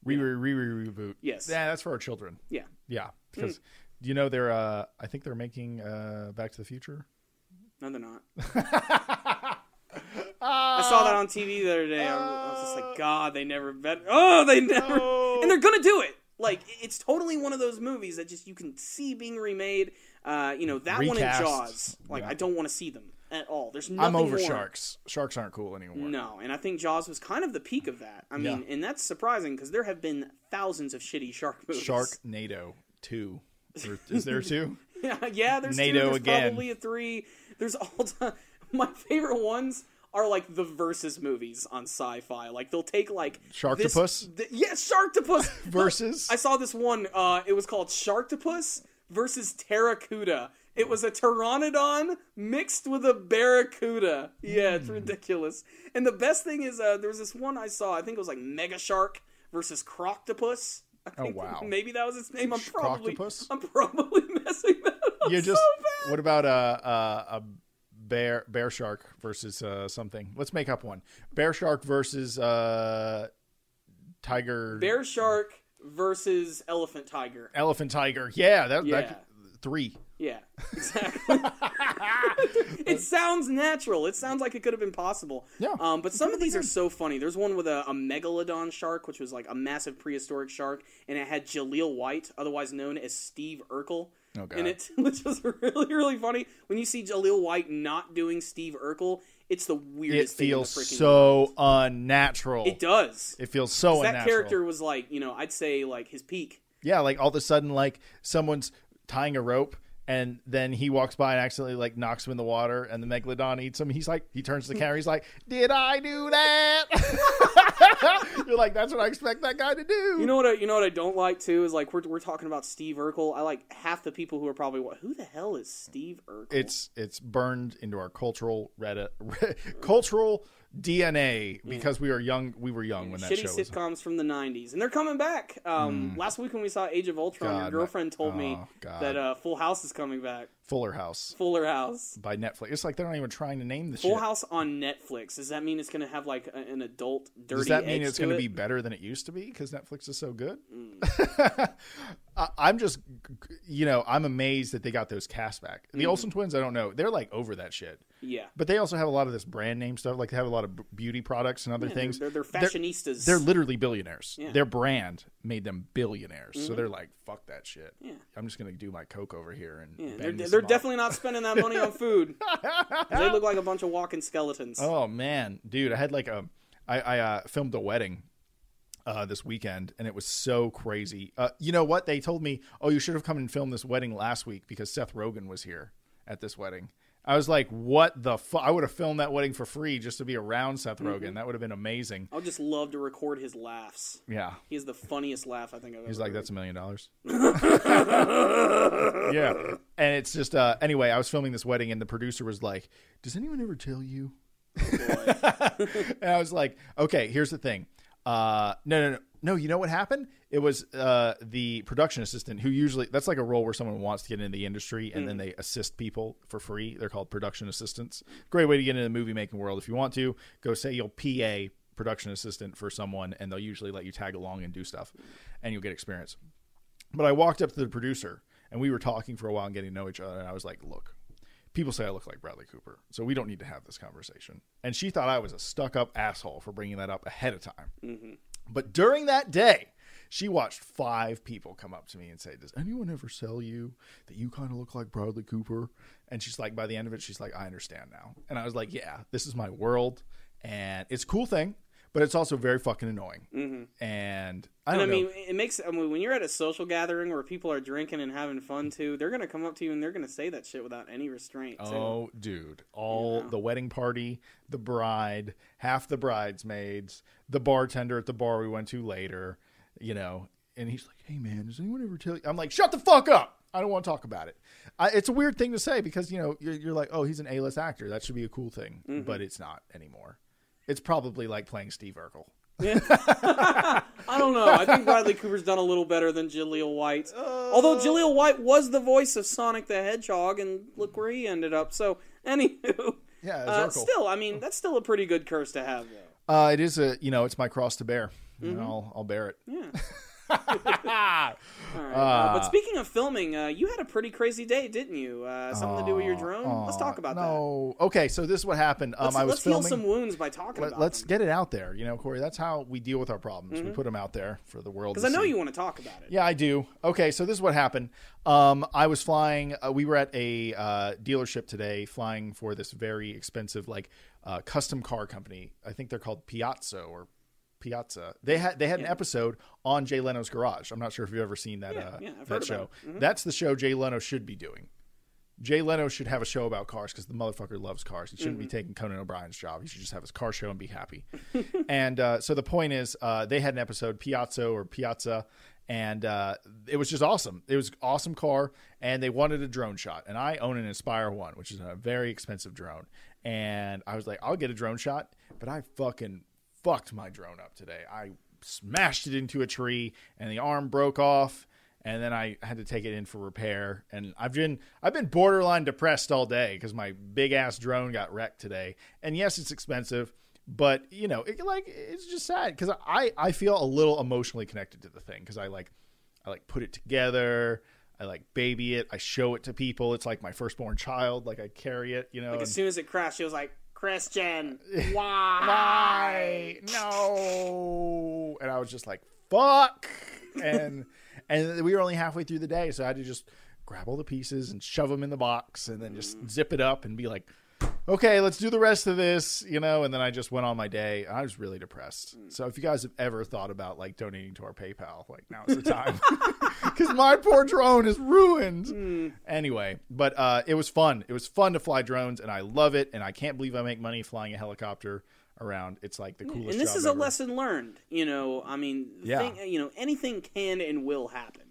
[SPEAKER 2] Re re re re reboot.
[SPEAKER 1] Yes.
[SPEAKER 2] Yeah, that's for our children.
[SPEAKER 1] Yeah,
[SPEAKER 2] Yeah, because you know they're. Uh, I think they're making uh, Back to the Future.
[SPEAKER 1] no, they're not. (laughs) I saw that on TV the other day. I was, I was just like, God, they never bet. Oh, they never,
[SPEAKER 2] No.
[SPEAKER 1] and they're gonna do it. Like it's totally one of those movies that just you can see being remade. Uh, you know that one in
[SPEAKER 2] Recast.
[SPEAKER 1] Jaws. Like
[SPEAKER 2] Yeah.
[SPEAKER 1] I don't want to see them at all. There's nothing
[SPEAKER 2] I'm over
[SPEAKER 1] more.
[SPEAKER 2] sharks. Sharks aren't cool anymore.
[SPEAKER 1] No, and I think Jaws was kind of the peak of that. I mean,
[SPEAKER 2] Yeah.
[SPEAKER 1] and that's surprising because there have been thousands of shitty shark movies.
[SPEAKER 2] Sharknado two. Or- Is there two? (laughs)
[SPEAKER 1] yeah, yeah. There's two,
[SPEAKER 2] NATO
[SPEAKER 1] there's
[SPEAKER 2] again.
[SPEAKER 1] probably a three. There's all time. My favorite ones are like the versus movies on sci-fi. Like they'll take like
[SPEAKER 2] Sharktopus?
[SPEAKER 1] This, th- yeah, Sharktopus (laughs)
[SPEAKER 2] Versus?
[SPEAKER 1] I saw this one. Uh, it was called Sharktopus versus Pteracuda. It was a pteranodon mixed with a barracuda. Yeah,
[SPEAKER 2] Hmm.
[SPEAKER 1] it's ridiculous. And the best thing is, uh, there was this one I saw. I think it was like Mega Shark versus Croctopus. I
[SPEAKER 2] Oh,
[SPEAKER 1] think
[SPEAKER 2] wow.
[SPEAKER 1] Maybe that was its name. I'm probably
[SPEAKER 2] Croctopus?
[SPEAKER 1] I'm probably (laughs) messing that up.
[SPEAKER 2] You just.
[SPEAKER 1] so bad.
[SPEAKER 2] What about a a, a bear bear shark versus uh, something? Let's make up one. Bear shark versus uh, tiger.
[SPEAKER 1] Bear Shark versus Elephant Tiger.
[SPEAKER 2] Elephant tiger. Yeah, that,
[SPEAKER 1] Yeah.
[SPEAKER 2] that three.
[SPEAKER 1] Yeah, (laughs) exactly. (laughs) it sounds natural. It sounds like it could have been possible.
[SPEAKER 2] Yeah.
[SPEAKER 1] Um, but some of these are so funny. There's one with a, a megalodon shark, which was like a massive prehistoric shark, and it had Jaleel White, otherwise known as Steve Urkel.
[SPEAKER 2] Oh, God.
[SPEAKER 1] In it, (laughs) which was really, really funny. When you see Jaleel White not doing Steve Urkel, it's the
[SPEAKER 2] It
[SPEAKER 1] weirdest thing in the
[SPEAKER 2] feels
[SPEAKER 1] freaking
[SPEAKER 2] so unnatural.
[SPEAKER 1] It does.
[SPEAKER 2] It feels so
[SPEAKER 1] that
[SPEAKER 2] unnatural.
[SPEAKER 1] character was like, you know, I'd say like his peak.
[SPEAKER 2] Yeah, like all of a sudden, like someone's tying a rope, and then he walks by and accidentally like knocks him in the water, and the megalodon eats him. He's like, he turns to the camera, he's like, "Did I do that?" (laughs) You're like, that's what I expect that guy to do.
[SPEAKER 1] You know what? I, you know what I don't like too is like we're we're talking about Steve Urkel. I like half the people who are probably what? Who the hell is Steve Urkel?
[SPEAKER 2] it's it's burned into our cultural Reddit, (laughs) cultural DNA because we were young. We were young when that
[SPEAKER 1] shitty
[SPEAKER 2] show was.
[SPEAKER 1] sitcoms from the '90s, and they're coming back. Um, Last week when we saw Age of Ultron,
[SPEAKER 2] God,
[SPEAKER 1] your girlfriend told me
[SPEAKER 2] oh, God.
[SPEAKER 1] that uh, Full House is coming back.
[SPEAKER 2] Fuller House
[SPEAKER 1] Fuller House.
[SPEAKER 2] by Netflix. It's like they're not even trying to name the
[SPEAKER 1] Full
[SPEAKER 2] shit.
[SPEAKER 1] House on Netflix. Does that mean it's going to have like a, an adult dirty?
[SPEAKER 2] Does that mean it's going to
[SPEAKER 1] it?
[SPEAKER 2] be better than it used to be because Netflix is so good?
[SPEAKER 1] Mm. (laughs)
[SPEAKER 2] I- I'm just, you know, I'm amazed that they got those cast back.
[SPEAKER 1] Mm-hmm.
[SPEAKER 2] The Olsen twins, I don't know. They're like over that shit.
[SPEAKER 1] Yeah.
[SPEAKER 2] But they also have a lot of this brand name stuff. Like they have a lot of beauty products and other
[SPEAKER 1] Yeah,
[SPEAKER 2] things.
[SPEAKER 1] They're, they're, they're fashionistas.
[SPEAKER 2] They're literally billionaires.
[SPEAKER 1] Yeah. Mm-hmm.
[SPEAKER 2] Their brand made them billionaires. So they're like, fuck that shit.
[SPEAKER 1] Yeah.
[SPEAKER 2] I'm just going to do my Coke over here and
[SPEAKER 1] yeah, they're, definitely not spending that money on food. they look like a bunch of walking skeletons.
[SPEAKER 2] Oh man, dude, I had like a, I, I uh, filmed a wedding uh, this weekend, and it was so crazy. Uh, you know what? They told me, oh, you should have come and filmed this wedding last week because Seth Rogen was here at this wedding. I was like, what the fuck? I would have filmed that wedding for free just to be around Seth Rogen.
[SPEAKER 1] Mm-hmm.
[SPEAKER 2] That would have been amazing.
[SPEAKER 1] I would just love to record his laughs.
[SPEAKER 2] Yeah.
[SPEAKER 1] He has the funniest laugh I think I've ever.
[SPEAKER 2] He's like,
[SPEAKER 1] heard.
[SPEAKER 2] that's a million dollars. (laughs) yeah. And it's just, uh, anyway, I was filming this wedding, and the producer was like, does anyone ever tell you (laughs) and I was like, okay, here's the thing. Uh, no, no, no, no. You know what happened? It was uh, the production assistant who usually that's like a role where someone wants to get into the industry and then they assist people for free. They're called production assistants. Great way to get into the movie making world. If you want to, go say you'll PA production assistant for someone, and they'll usually let you tag along and do stuff, and you'll get experience. But I walked up to the producer and we were talking for a while and getting to know each other, and I was like, look people say I look like Bradley Cooper, so we don't need to have this conversation. And she thought I was a stuck up asshole for bringing that up ahead of time. Mm-hmm. But during that day, she watched five people come up to me and say, Does anyone ever sell you that you kind of look like Bradley Cooper? And she's like, By the end of it, she's like, I understand now. And I was like, Yeah, this is my world. And it's a cool thing, but it's also very fucking annoying. Mm-hmm. And I don't
[SPEAKER 1] I mean,
[SPEAKER 2] know.
[SPEAKER 1] it makes. I mean, when you're at a social gathering where people are drinking and having fun too, they're gonna come up to you and they're gonna say that shit without any restraint. Too.
[SPEAKER 2] Oh, dude. All the wedding party, the bride, half the bridesmaids, the bartender at the bar we went to later, you know. And he's like, hey, man, does anyone ever tell you? I'm like, shut the fuck up. I don't want to talk about it. I, it's a weird thing to say because, you know, you're, you're like, oh, he's an A list actor. That should be a cool thing. Mm-hmm. But it's not anymore. It's probably like playing Steve Urkel. (laughs)
[SPEAKER 1] I don't know. I think Bradley Cooper's done a little better than Jaleel White. Although Jaleel White was the voice of Sonic the Hedgehog, and look where he ended up. So, anywho,
[SPEAKER 2] Yeah,
[SPEAKER 1] uh, still, I mean, that's still a pretty good curse to have, though.
[SPEAKER 2] Uh, it is a, you know, it's my cross to bear. And I'll, I'll bear it.
[SPEAKER 1] Yeah. (laughs) Right. uh, but speaking of filming, uh, you had a pretty crazy day, didn't you? Uh, something to do with your drone. Let's talk about that.
[SPEAKER 2] no. Okay, so this is what happened. Um,
[SPEAKER 1] Let's,
[SPEAKER 2] I was
[SPEAKER 1] let's heal
[SPEAKER 2] filming.
[SPEAKER 1] some wounds by talking
[SPEAKER 2] Let,
[SPEAKER 1] about
[SPEAKER 2] let's
[SPEAKER 1] them.
[SPEAKER 2] get it out there, you know, Corey. That's how we deal with our problems. We put them out there for the world.
[SPEAKER 1] Because I know
[SPEAKER 2] see.
[SPEAKER 1] you want to talk about it.
[SPEAKER 2] Yeah, I do. Okay, so this is what happened. Um, I was flying. Uh, we were at a uh, dealership today, flying for this very expensive, like uh, custom car company. I think they're called Piazza or Piazza. They had they had an episode on Jay Leno's Garage. I'm not sure if you've ever seen that
[SPEAKER 1] Yeah,
[SPEAKER 2] uh,
[SPEAKER 1] yeah,
[SPEAKER 2] that show.
[SPEAKER 1] Mm-hmm.
[SPEAKER 2] That's the show Jay Leno should be doing. Jay Leno should have a show about cars because the motherfucker loves cars. He shouldn't
[SPEAKER 1] Mm-hmm.
[SPEAKER 2] be taking Conan O'Brien's job. He should just have his car show and be happy. (laughs) and uh, so the point is, uh, they had an episode Piazza or Piazza, and uh, it was just awesome. It was awesome car, and they wanted a drone shot. And I own an Inspire One, which is a very expensive drone. And I was like, I'll get a drone shot, but I fucking fucked my drone up today. I smashed it into a tree, and the arm broke off and then I had to take it in for repair. And I've been I've been borderline depressed all day because my big ass drone got wrecked today. And yes, it's expensive, but you know, it, like it's just sad because I I feel a little emotionally connected to the thing because I like I like put it together. I like baby it. I show it to people. It's like my firstborn child. Like I carry it, you know.
[SPEAKER 1] Like, as soon as it crashed, it was like, Christian, (laughs) why?
[SPEAKER 2] why? No. And i was just like fuck. And (laughs) and we were only halfway through the day so i had to just grab all the pieces and shove them in the box and then just mm. zip it up and be like okay let's do the rest of this you know and then i just went on my day i was really depressed so if you guys have ever thought about like donating to our paypal like now's the (laughs) time (laughs) because my poor drone is ruined anyway but uh, it was fun it was fun to fly drones and i love it and i can't believe i make money flying a helicopter around. It's like the coolest.
[SPEAKER 1] and this is a
[SPEAKER 2] ever.
[SPEAKER 1] lesson learned. You know, I mean,
[SPEAKER 2] Yeah.
[SPEAKER 1] thing, you know, anything can and will happen.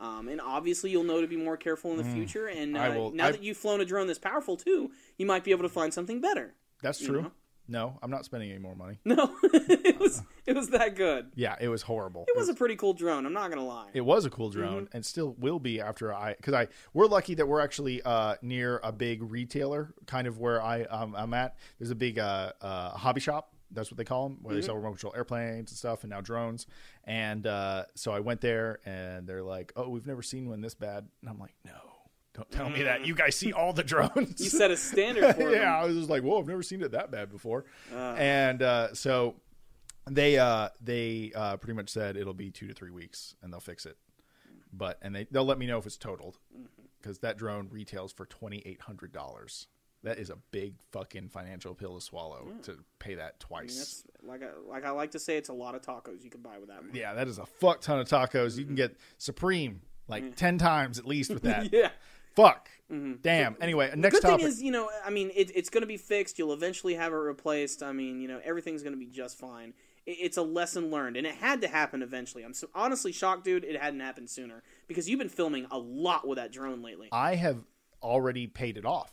[SPEAKER 1] Um, and obviously, you'll know to be more careful in the future. And uh,
[SPEAKER 2] Mm. Will-
[SPEAKER 1] now
[SPEAKER 2] I-
[SPEAKER 1] that you've flown a drone this powerful too, you might be able to find something better.
[SPEAKER 2] That's true.
[SPEAKER 1] know?
[SPEAKER 2] No, I'm not spending any more money. (laughs)
[SPEAKER 1] No, (laughs) it was it was that good.
[SPEAKER 2] Yeah, it was horrible.
[SPEAKER 1] It was a pretty cool drone. I'm not gonna lie.
[SPEAKER 2] It was a cool drone,
[SPEAKER 1] Mm-hmm.
[SPEAKER 2] and still will be after I because I we're lucky that we're actually uh, near a big retailer, kind of where I um, I'm at. There's a big uh, uh, hobby shop. That's what they call them, where
[SPEAKER 1] Mm-hmm.
[SPEAKER 2] they sell remote control airplanes and stuff, and now drones. And uh, so I went there, and they're like, "Oh, we've never seen one this bad." And I'm like, "No, don't tell me that. You guys see all the drones."
[SPEAKER 1] Mm. you set a standard for (laughs)
[SPEAKER 2] yeah. I was just like, "Whoa, I've never seen it that bad before." and uh, so they uh, they uh, pretty much said it'll be two to three weeks, and they'll fix it. But and they they'll let me know if it's totaled because that drone retails for twenty eight hundred dollars. That is a big fucking financial pill to swallow to pay that
[SPEAKER 1] I mean,
[SPEAKER 2] twice.
[SPEAKER 1] like I, like I like to say, it's a lot of tacos you can buy with that. Money.
[SPEAKER 2] yeah, that is a fuck ton of tacos. You can mm-hmm. get Supreme like ten times at least with that. (laughs)
[SPEAKER 1] yeah.
[SPEAKER 2] Fuck. Mm-hmm. Damn. Anyway, next
[SPEAKER 1] Good
[SPEAKER 2] topic.
[SPEAKER 1] thing is, you know, I mean, it, it's going to be fixed. You'll eventually have it replaced. I mean, you know, everything's going to be just fine. It, it's a lesson learned, and it had to happen eventually. I'm so, honestly shocked, dude. It hadn't happened sooner because you've been filming a lot with that drone lately.
[SPEAKER 2] I have already paid it off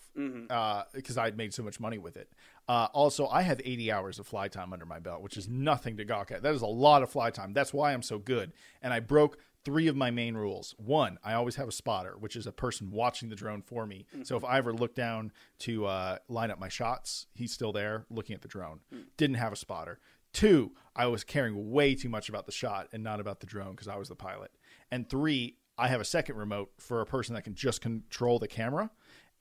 [SPEAKER 2] because I'd made so much money with it. Uh, also, I have 80 hours of fly time under my belt, which is nothing to gawk at. That is a lot of fly time. That's why I'm so good. And I broke three of my main rules. One, I always have a spotter, which is a person watching the drone for me. So if I ever look down to uh, line up my shots, he's still there looking at the drone. Didn't have a spotter. Two, I was caring way too much about the shot and not about the drone because I was the pilot. And three, I have a second remote for a person that can just control the camera.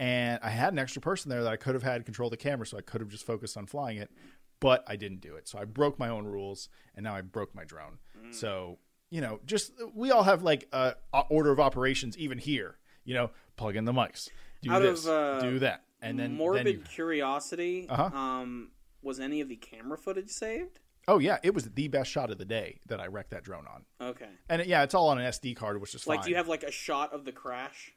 [SPEAKER 2] And I had an extra person there that I could have had control the camera, so I could have just focused on flying it, but I didn't do it. So I broke my own rules, and now I broke my drone. So you know, just we all have like a, a order of operations, even here. You know, plug in the mics, do
[SPEAKER 1] Out
[SPEAKER 2] this,
[SPEAKER 1] of, uh,
[SPEAKER 2] do that, and then
[SPEAKER 1] Morbid
[SPEAKER 2] then you-
[SPEAKER 1] curiosity.
[SPEAKER 2] Uh-huh.
[SPEAKER 1] Um, was any of the camera footage saved?
[SPEAKER 2] Oh yeah, it was the best shot of the day that I wrecked that drone on.
[SPEAKER 1] Okay.
[SPEAKER 2] And it, yeah, it's all on an SD card, which is
[SPEAKER 1] Like,
[SPEAKER 2] fine.
[SPEAKER 1] do you have like a shot of the crash?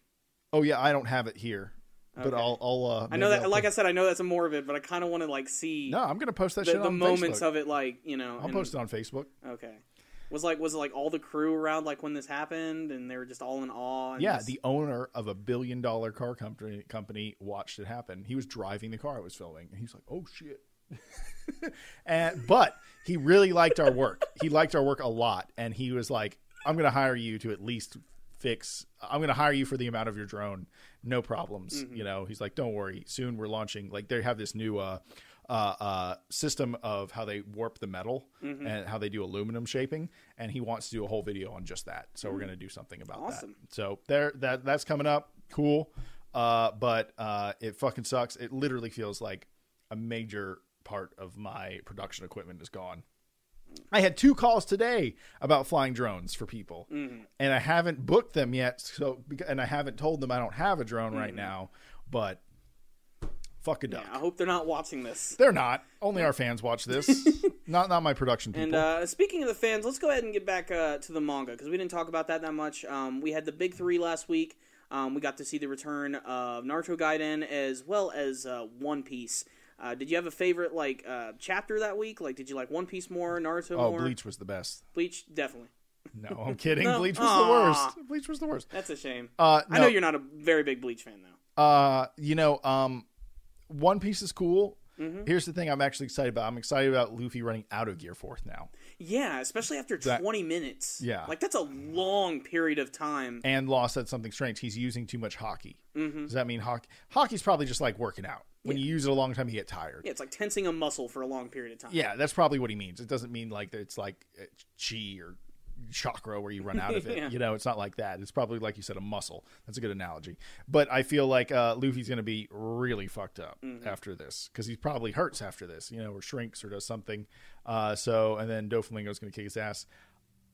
[SPEAKER 2] oh yeah, I don't have it here, but
[SPEAKER 1] Okay.
[SPEAKER 2] I'll. I'll uh,
[SPEAKER 1] I know that.
[SPEAKER 2] I'll
[SPEAKER 1] Like I said, I know that's a morbid, but I kind of want to like see
[SPEAKER 2] no, I'm gonna post that
[SPEAKER 1] the,
[SPEAKER 2] shit
[SPEAKER 1] the moments
[SPEAKER 2] Facebook.
[SPEAKER 1] of it. Like you know,
[SPEAKER 2] I'll
[SPEAKER 1] and-
[SPEAKER 2] post it on Facebook.
[SPEAKER 1] Okay. Was like was it like all the crew around like when this happened and they were just all in awe? And
[SPEAKER 2] Yeah,
[SPEAKER 1] just-
[SPEAKER 2] the owner of a billion dollar car company company watched it happen. He was driving the car I was filming, and he's like, "Oh shit." (laughs) and but he really liked our work. (laughs) He liked our work a lot, and he was like, "I'm going to hire you to at least fix. I'm going to hire you for the amount of your drone, no problems."
[SPEAKER 1] Mm-hmm.
[SPEAKER 2] You know, he's like, "Don't worry. Soon we're launching. Like they have this new uh, uh, uh, system of how they warp the metal
[SPEAKER 1] Mm-hmm.
[SPEAKER 2] and how they do aluminum shaping, and he wants to do a whole video on just that. So we're going to do something about
[SPEAKER 1] Mm-hmm. Awesome.
[SPEAKER 2] that. So there, that that's coming up. Cool. Uh, but uh, it fucking sucks. It literally feels like a major part of my production equipment is gone. I had two calls today about flying drones for people,
[SPEAKER 1] Mm-hmm.
[SPEAKER 2] and I haven't booked them yet. So, and I haven't told them I don't have a drone right
[SPEAKER 1] Mm-hmm.
[SPEAKER 2] now. But fuck a duck.
[SPEAKER 1] I hope they're not watching this.
[SPEAKER 2] They're not. Only our (laughs) fans watch this. (laughs) not not my production people.
[SPEAKER 1] And uh, speaking of the fans, let's go ahead and get back uh, to the manga because we didn't talk about that that much. Um, we had the big three last week. Um, we got to see the return of Naruto Gaiden as well as uh, One Piece. Uh, did you have a favorite like uh, chapter that week? Like, did you like One Piece more, Naruto
[SPEAKER 2] oh,
[SPEAKER 1] more?
[SPEAKER 2] Bleach was the best.
[SPEAKER 1] Bleach, definitely.
[SPEAKER 2] No, I'm kidding. (laughs)
[SPEAKER 1] No.
[SPEAKER 2] Bleach was
[SPEAKER 1] Aw.
[SPEAKER 2] the worst. Bleach was the worst.
[SPEAKER 1] That's a shame.
[SPEAKER 2] Uh,
[SPEAKER 1] I know you're not a very big Bleach fan though.
[SPEAKER 2] Uh, you know, um, One Piece is cool.
[SPEAKER 1] Mm-hmm.
[SPEAKER 2] Here's the thing I'm actually excited about. I'm excited about Luffy running out of Gear Fourth now
[SPEAKER 1] Yeah, especially after
[SPEAKER 2] That-
[SPEAKER 1] 20 minutes.
[SPEAKER 2] Yeah.
[SPEAKER 1] like that's a long period of time.
[SPEAKER 2] and Law said something strange. He's using too much haki.
[SPEAKER 1] Mm-hmm.
[SPEAKER 2] Does that mean haki? Haki's probably just like working out. When you use it a long time, you get tired.
[SPEAKER 1] Yeah, it's like tensing a muscle for a long period of time.
[SPEAKER 2] Yeah, that's probably what he means. It doesn't mean like that it's like uh, chi or chakra where you run out of (laughs) it.
[SPEAKER 1] Yeah.
[SPEAKER 2] You know, it's not like that. It's probably like you said, a muscle. That's a good analogy. But I feel like uh, Luffy's going to be really fucked up
[SPEAKER 1] Mm-hmm.
[SPEAKER 2] after this because he probably hurts after this. You know, or shrinks or does something. Uh, so and then Doflamingo's going to kick his ass.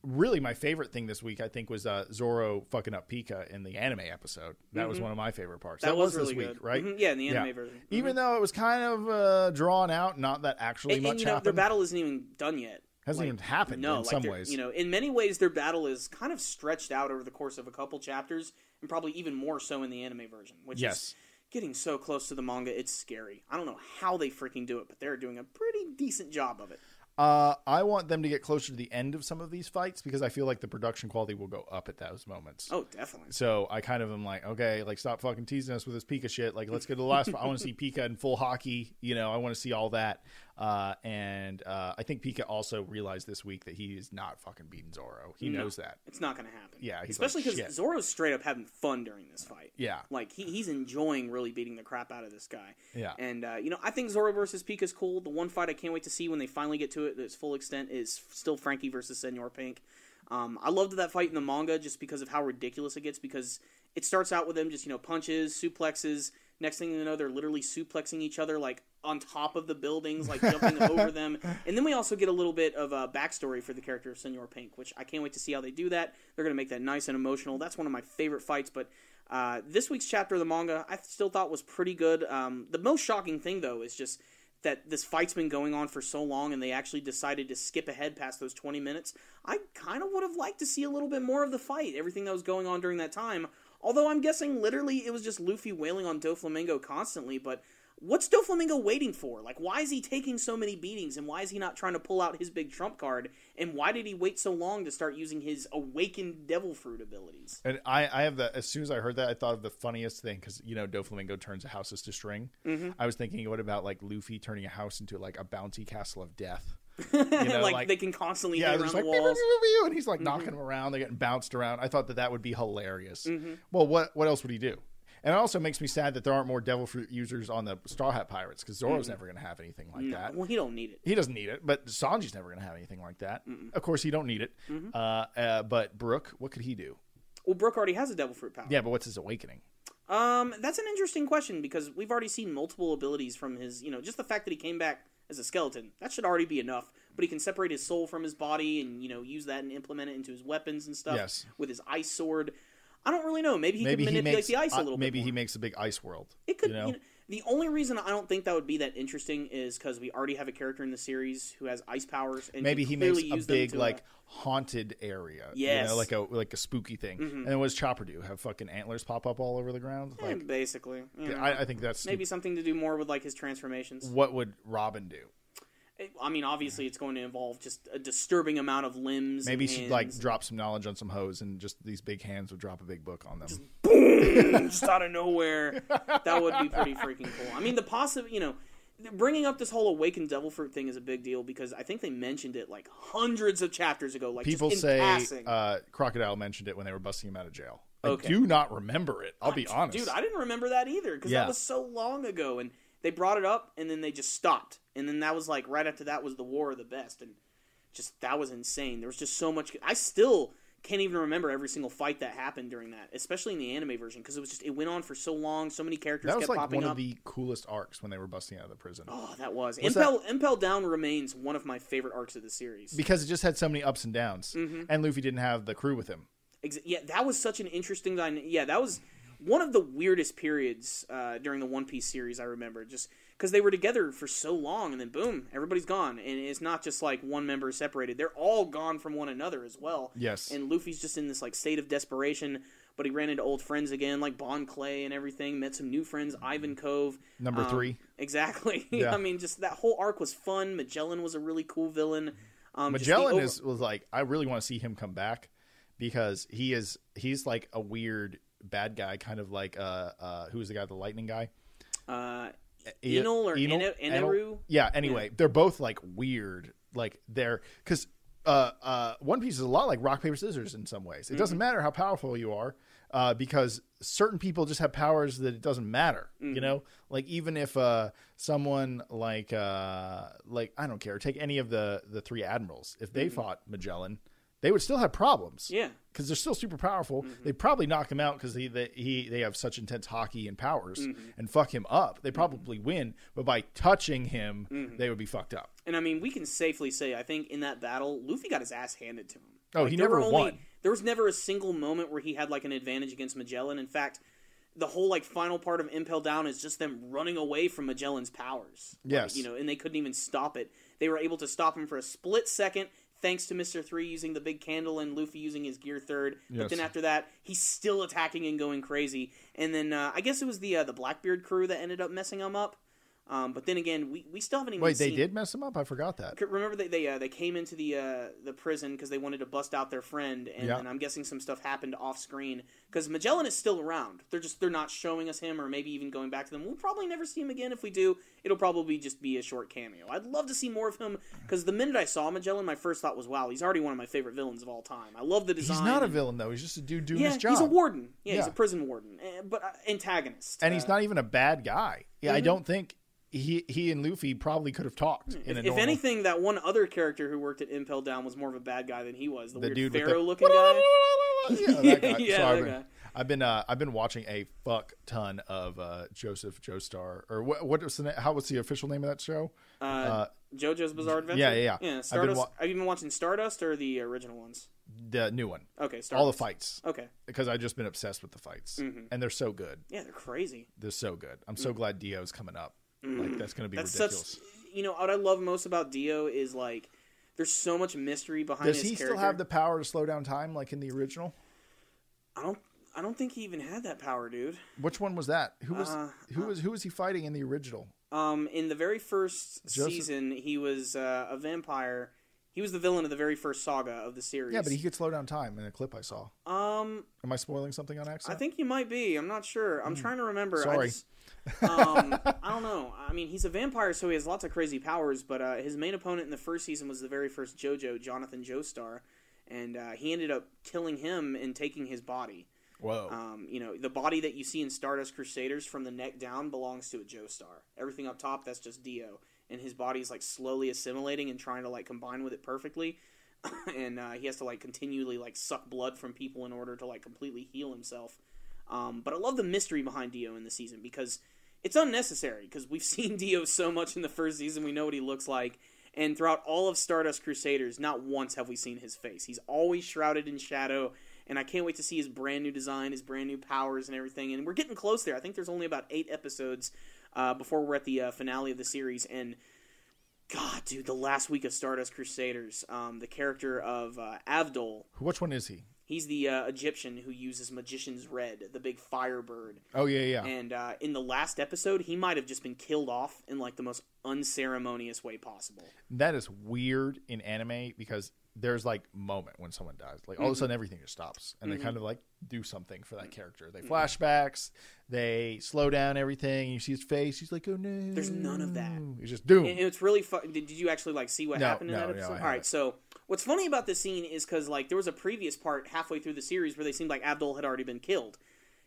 [SPEAKER 2] Really, my favorite thing this week, I think, was uh, Zoro fucking up Pica in the anime episode. That was one of my favorite parts.
[SPEAKER 1] Mm-hmm. That was
[SPEAKER 2] this
[SPEAKER 1] really
[SPEAKER 2] week,
[SPEAKER 1] good.
[SPEAKER 2] right?
[SPEAKER 1] Mhm, yeah, in the anime version. Mhm.
[SPEAKER 2] Even though it was kind of uh, drawn out, not that actually
[SPEAKER 1] and,
[SPEAKER 2] much
[SPEAKER 1] and, you know,
[SPEAKER 2] happened.
[SPEAKER 1] their battle isn't even done yet.
[SPEAKER 2] Hasn't
[SPEAKER 1] Like,
[SPEAKER 2] even happened
[SPEAKER 1] no,
[SPEAKER 2] in
[SPEAKER 1] like
[SPEAKER 2] some ways.
[SPEAKER 1] You know, in many ways, their battle is kind of stretched out over the course of a couple chapters, and probably even more so in the anime version, which
[SPEAKER 2] Yes.
[SPEAKER 1] is getting so close to the manga. It's scary. I don't know how they freaking do it, but they're doing a pretty decent job of it.
[SPEAKER 2] Uh, I want them to get closer to the end of some of these fights because I feel like the production quality will go up at those moments.
[SPEAKER 1] Oh, definitely.
[SPEAKER 2] So I kind of am like, okay, like stop fucking teasing us with this Pica shit. Like, let's get to the last. (laughs) I want to see Pica in full haki. You know, I want to see all that. Uh, and uh, I think Pica also realized this week that he is not fucking beating Zoro. He
[SPEAKER 1] No.
[SPEAKER 2] knows that.
[SPEAKER 1] It's not going to happen.
[SPEAKER 2] Yeah, he's
[SPEAKER 1] especially because
[SPEAKER 2] "Shit."
[SPEAKER 1] Zoro's straight up having fun during this fight.
[SPEAKER 2] Yeah,
[SPEAKER 1] Like he, he's enjoying really beating the crap out of this guy.
[SPEAKER 2] yeah.
[SPEAKER 1] And uh, you know, I think Zoro versus Pica is cool. The one fight I can't wait to see when they finally get to it, its full extent, is still Franky versus Senor Pink. Um, I loved that fight in the manga just because of how ridiculous it gets. Because it starts out with them just you know punches, suplexes. Next thing you know, they're literally suplexing each other like on top of the buildings, like jumping (laughs) over them. And then we also get a little bit of a backstory for the character of Senor Pink, which I can't wait to see how they do that. They're going to make that nice and emotional. That's one of my favorite fights. But uh, this week's chapter of the manga, I still thought was pretty good. Um, the most shocking thing, though, is just that this fight's been going on for so long and they actually decided to skip ahead past those 20 minutes. I kind of would have liked to see a little bit more of the fight, everything that was going on during that time. Although I'm guessing literally it was just Luffy wailing on Doflamingo constantly, but what's Doflamingo waiting for? Like, why is he taking so many beatings and why is he not trying to pull out his big trump card? And why did he wait so long to start using his awakened devil fruit abilities?
[SPEAKER 2] And I, I have the as soon as I heard that, I thought of the funniest thing because you know Doflamingo turns houses to string.
[SPEAKER 1] Mm-hmm.
[SPEAKER 2] I was thinking, what about like Luffy turning a house into like a bounty castle of death? (laughs) You know,
[SPEAKER 1] like,
[SPEAKER 2] like-
[SPEAKER 1] they can constantly
[SPEAKER 2] Yeah,
[SPEAKER 1] hit around
[SPEAKER 2] like and he's like knocking them around. They're getting bounced around. I thought that that would be hilarious.
[SPEAKER 1] Mm-hmm.
[SPEAKER 2] Well, what what else would he do? And it also makes me sad that there aren't more Devil Fruit users on the Straw Hat Pirates because Zoro's never going to have anything like.
[SPEAKER 1] No,
[SPEAKER 2] that.
[SPEAKER 1] well, he don't need it.
[SPEAKER 2] He doesn't need it, but Sanji's never going to have anything like that. Of course, he don't need it.
[SPEAKER 1] Mm-hmm.
[SPEAKER 2] Uh, uh, but Brook, what could he do?
[SPEAKER 1] Well, Brook already has a devil fruit power.
[SPEAKER 2] Yeah, but what's his awakening?
[SPEAKER 1] Um, that's an interesting question because we've already seen multiple abilities from his. You know, just the fact that he came back as a skeleton that should already be enough. But he can separate his soul from his body and you know use that and implement it into his weapons and stuff.
[SPEAKER 2] Yes.
[SPEAKER 1] With his ice sword. I don't really know. Maybe he
[SPEAKER 2] maybe
[SPEAKER 1] could
[SPEAKER 2] he
[SPEAKER 1] manipulate
[SPEAKER 2] makes
[SPEAKER 1] the ice a
[SPEAKER 2] uh,
[SPEAKER 1] little
[SPEAKER 2] maybe
[SPEAKER 1] bit.
[SPEAKER 2] he makes a big ice world.
[SPEAKER 1] It could.
[SPEAKER 2] you
[SPEAKER 1] You
[SPEAKER 2] know?
[SPEAKER 1] know, the only reason I don't think that would be that interesting is because we already have a character in the series who has ice powers, and
[SPEAKER 2] maybe he makes a big like
[SPEAKER 1] uh,
[SPEAKER 2] haunted area. you
[SPEAKER 1] Mm-hmm.
[SPEAKER 2] know, like a like a spooky thing. And then what does Chopper do? Have fucking antlers pop up all over the ground?
[SPEAKER 1] eh,
[SPEAKER 2] Like,
[SPEAKER 1] basically. you know,
[SPEAKER 2] I, I think that's
[SPEAKER 1] maybe something to do more with like his transformations.
[SPEAKER 2] What would Robin do?
[SPEAKER 1] I mean, obviously, it's going to involve just a disturbing amount of limbs.
[SPEAKER 2] Maybe she'd like drop some knowledge on some hoes, and just these big hands would drop a big book on them.
[SPEAKER 1] boom, just out of nowhere. That would be pretty freaking cool. I mean, the possible, you know, bringing up this whole awakened devil fruit thing is a big deal because I think they mentioned it like hundreds of chapters ago. Like
[SPEAKER 2] People
[SPEAKER 1] just in
[SPEAKER 2] say
[SPEAKER 1] passing.
[SPEAKER 2] uh, Crocodile mentioned it when they were busting him out of jail. I
[SPEAKER 1] Okay.
[SPEAKER 2] do not remember it. I'll be honest,
[SPEAKER 1] dude. I didn't remember that either because
[SPEAKER 2] Yeah.
[SPEAKER 1] that was so long ago, and they brought it up and then they just stopped, and then that was like right after that was the War of the Best, and just that was insane. There was just so much. I still can't even remember every single fight that happened during that, especially in the anime version, because it was just it went on for so long. So many characters
[SPEAKER 2] that was
[SPEAKER 1] kept
[SPEAKER 2] like
[SPEAKER 1] popping
[SPEAKER 2] one
[SPEAKER 1] up.
[SPEAKER 2] of the coolest arcs when they were busting out of the prison
[SPEAKER 1] Oh, that was Impel. Impel Down remains one of my favorite arcs of the series.
[SPEAKER 2] because it just had so many ups and downs,
[SPEAKER 1] Mm-hmm.
[SPEAKER 2] and Luffy didn't have the crew with him.
[SPEAKER 1] Ex- yeah, that was such an interesting. Dyna- yeah, that was one of the weirdest periods uh, during the One Piece series. I remember just because they were together for so long, and then boom, everybody's gone, and it's not just like one member is separated; they're all gone from one another as well.
[SPEAKER 2] Yes.
[SPEAKER 1] and Luffy's just in this like state of desperation. But he ran into old friends again, like Bon Clay and everything. Met some new friends, Ivankov.
[SPEAKER 2] Number
[SPEAKER 1] Um,
[SPEAKER 2] three.
[SPEAKER 1] Exactly. (laughs)
[SPEAKER 2] Yeah.
[SPEAKER 1] I mean, just that whole arc was fun. Magellan was a really cool villain. Um,
[SPEAKER 2] Magellan
[SPEAKER 1] over-
[SPEAKER 2] is was like I really want to see him come back because he is he's like a weird bad guy, kind of like uh uh who was the guy, the lightning guy,
[SPEAKER 1] uh,
[SPEAKER 2] E-
[SPEAKER 1] Enel or
[SPEAKER 2] Enel?
[SPEAKER 1] Ene-
[SPEAKER 2] Enel?
[SPEAKER 1] Eneru.
[SPEAKER 2] Yeah. Anyway, they're both like weird, like they're because uh uh One Piece is a lot like rock paper scissors in some ways. It
[SPEAKER 1] Mm-hmm.
[SPEAKER 2] doesn't matter how powerful you are. Uh, because certain people just have powers that it doesn't matter,
[SPEAKER 1] Mm-hmm.
[SPEAKER 2] you know. Like even if uh, someone like uh, like I don't care, take any of the the three admirals. If they fought Magellan, they would still have problems.
[SPEAKER 1] Mm-hmm. Yeah. Mm-hmm.
[SPEAKER 2] because they're still super powerful. They'd probably knock him out because he they, he they have such intense haki and powers
[SPEAKER 1] Mm-hmm.
[SPEAKER 2] and fuck him up. They probably win, but by touching him,
[SPEAKER 1] Mm-hmm.
[SPEAKER 2] they would be fucked up.
[SPEAKER 1] And I mean, we can safely say, I think in that battle, Luffy got his ass handed to him.
[SPEAKER 2] Oh, he
[SPEAKER 1] there
[SPEAKER 2] never
[SPEAKER 1] only,
[SPEAKER 2] won.
[SPEAKER 1] There was never a single moment where he had like an advantage against Magellan. In fact, the whole like final part of Impel Down is just them running away from Magellan's powers. Like,
[SPEAKER 2] Yes.
[SPEAKER 1] you know, and they couldn't even stop it. They were able to stop him for a split second, thanks to Mister Three using the big candle and Luffy using his gear third. But then after that, he's still attacking and going crazy. And then uh, I guess it was the uh, the Blackbeard crew that ended up messing him up. Um, but then again, we, we still haven't even
[SPEAKER 2] Wait, they did mess him up. I forgot that.
[SPEAKER 1] Remember they they uh, they came into the uh, the prison because they wanted to bust out their friend, and,
[SPEAKER 2] Yeah.
[SPEAKER 1] and I'm guessing some stuff happened off screen because Magellan is still around. They're just they're not showing us him, or maybe even going back to them. We'll probably never see him again. If we do, it'll probably just be a short cameo. I'd love to see more of him because the minute I saw Magellan, my first thought was, wow, he's already one of my favorite villains of all time. I love the design.
[SPEAKER 2] He's not a villain though. He's just a dude doing
[SPEAKER 1] Yeah,
[SPEAKER 2] his job.
[SPEAKER 1] he's a warden. Yeah, he's a prison warden, eh, but uh, antagonist.
[SPEAKER 2] and he's
[SPEAKER 1] Uh,
[SPEAKER 2] not even a bad guy. Yeah, I don't think he he and Luffy probably could have talked in
[SPEAKER 1] If, if anything, that one other character who worked at Impel Down was more of a bad guy than he was. The,
[SPEAKER 2] the
[SPEAKER 1] weird
[SPEAKER 2] dude with the-
[SPEAKER 1] pharaoh-looking (laughs) guy.
[SPEAKER 2] yeah, that guy.
[SPEAKER 1] Yeah,
[SPEAKER 2] so I've been,
[SPEAKER 1] guy.
[SPEAKER 2] I've been uh, I've been watching a fuck ton of uh, Joseph Joestar or what what was the na- how was the official name of that show?
[SPEAKER 1] Uh, JoJo's Bizarre Adventure.
[SPEAKER 2] yeah, yeah, yeah.
[SPEAKER 1] Yeah,
[SPEAKER 2] I've been
[SPEAKER 1] Stardust.
[SPEAKER 2] wa-
[SPEAKER 1] Have been watching Stardust or the original ones?
[SPEAKER 2] The new one,
[SPEAKER 1] Okay, Stardust.
[SPEAKER 2] all the fights
[SPEAKER 1] Okay,
[SPEAKER 2] because I've just been obsessed with the fights
[SPEAKER 1] Mm-hmm.
[SPEAKER 2] and they're so good.
[SPEAKER 1] yeah, they're crazy.
[SPEAKER 2] They're so good. I'm so glad Dio's coming up. Like that's going to be
[SPEAKER 1] Mm. That's
[SPEAKER 2] ridiculous.
[SPEAKER 1] such. You know what I love most about Dio is like, there's so much mystery behind
[SPEAKER 2] Does
[SPEAKER 1] his
[SPEAKER 2] he
[SPEAKER 1] character.
[SPEAKER 2] still have the power to slow down time like in the original?
[SPEAKER 1] I don't. I don't think he even had that power, dude.
[SPEAKER 2] Which one was that? Who was
[SPEAKER 1] Uh,
[SPEAKER 2] who was who was he fighting in the original?
[SPEAKER 1] Um, in the very first
[SPEAKER 2] Joseph-
[SPEAKER 1] season, he was uh, a vampire. He was the villain of the very first saga of the series.
[SPEAKER 2] Yeah, but he could slow down time in a clip I saw.
[SPEAKER 1] Um,
[SPEAKER 2] Am I spoiling something on accident?
[SPEAKER 1] I think you might be. I'm not sure. I'm trying to remember. I.
[SPEAKER 2] Sorry.
[SPEAKER 1] just- um, I don't know. I mean, he's a vampire, so he has lots of crazy powers. But uh, his main opponent in the first season was the very first JoJo, Jonathan Joestar, and uh, he ended up killing him and taking his body.
[SPEAKER 2] Whoa.
[SPEAKER 1] Um, you know, the body that you see in Stardust Crusaders from the neck down belongs to a Joestar. Everything up top, that's just Dio, and his body's like slowly assimilating and trying to like combine with it perfectly. (laughs) and uh, he has to like continually like suck blood from people in order to like completely heal himself. Um, but I love the mystery behind Dio in the season because it's unnecessary because we've (laughs) seen Dio so much in the first season. We know what he looks like. And throughout all of Stardust Crusaders, not once have we seen his face. He's always shrouded in shadow, and I can't wait to see his brand new design, his brand new powers, and everything. And we're getting close there. I think there's only about eight episodes uh, before we're at the uh, finale of the series. And God, dude, the last week of Stardust Crusaders, um, the character of uh, Avdol,
[SPEAKER 2] Which one is he?
[SPEAKER 1] He's the uh, Egyptian who uses Magician's Red, the big firebird.
[SPEAKER 2] Oh yeah, yeah.
[SPEAKER 1] And uh, in the last episode, he might have just been killed off in like the most unceremonious way possible.
[SPEAKER 2] that is weird in anime because there's like moment when someone dies. Like all of a mm-hmm. sudden everything just stops and they mm-hmm. kind of like do something for that character. They mm-hmm. flashbacks, they slow down everything. You see his face. He's like, "Oh no."
[SPEAKER 1] There's none of that.
[SPEAKER 2] He's just doom.
[SPEAKER 1] And it's really fun. Did, you actually like see what
[SPEAKER 2] No,
[SPEAKER 1] happened in
[SPEAKER 2] no,
[SPEAKER 1] that
[SPEAKER 2] no,
[SPEAKER 1] episode?
[SPEAKER 2] I
[SPEAKER 1] All
[SPEAKER 2] haven't.
[SPEAKER 1] So what's funny about this scene is because like there was a previous part halfway through the series where they seemed like Abdul had already been killed.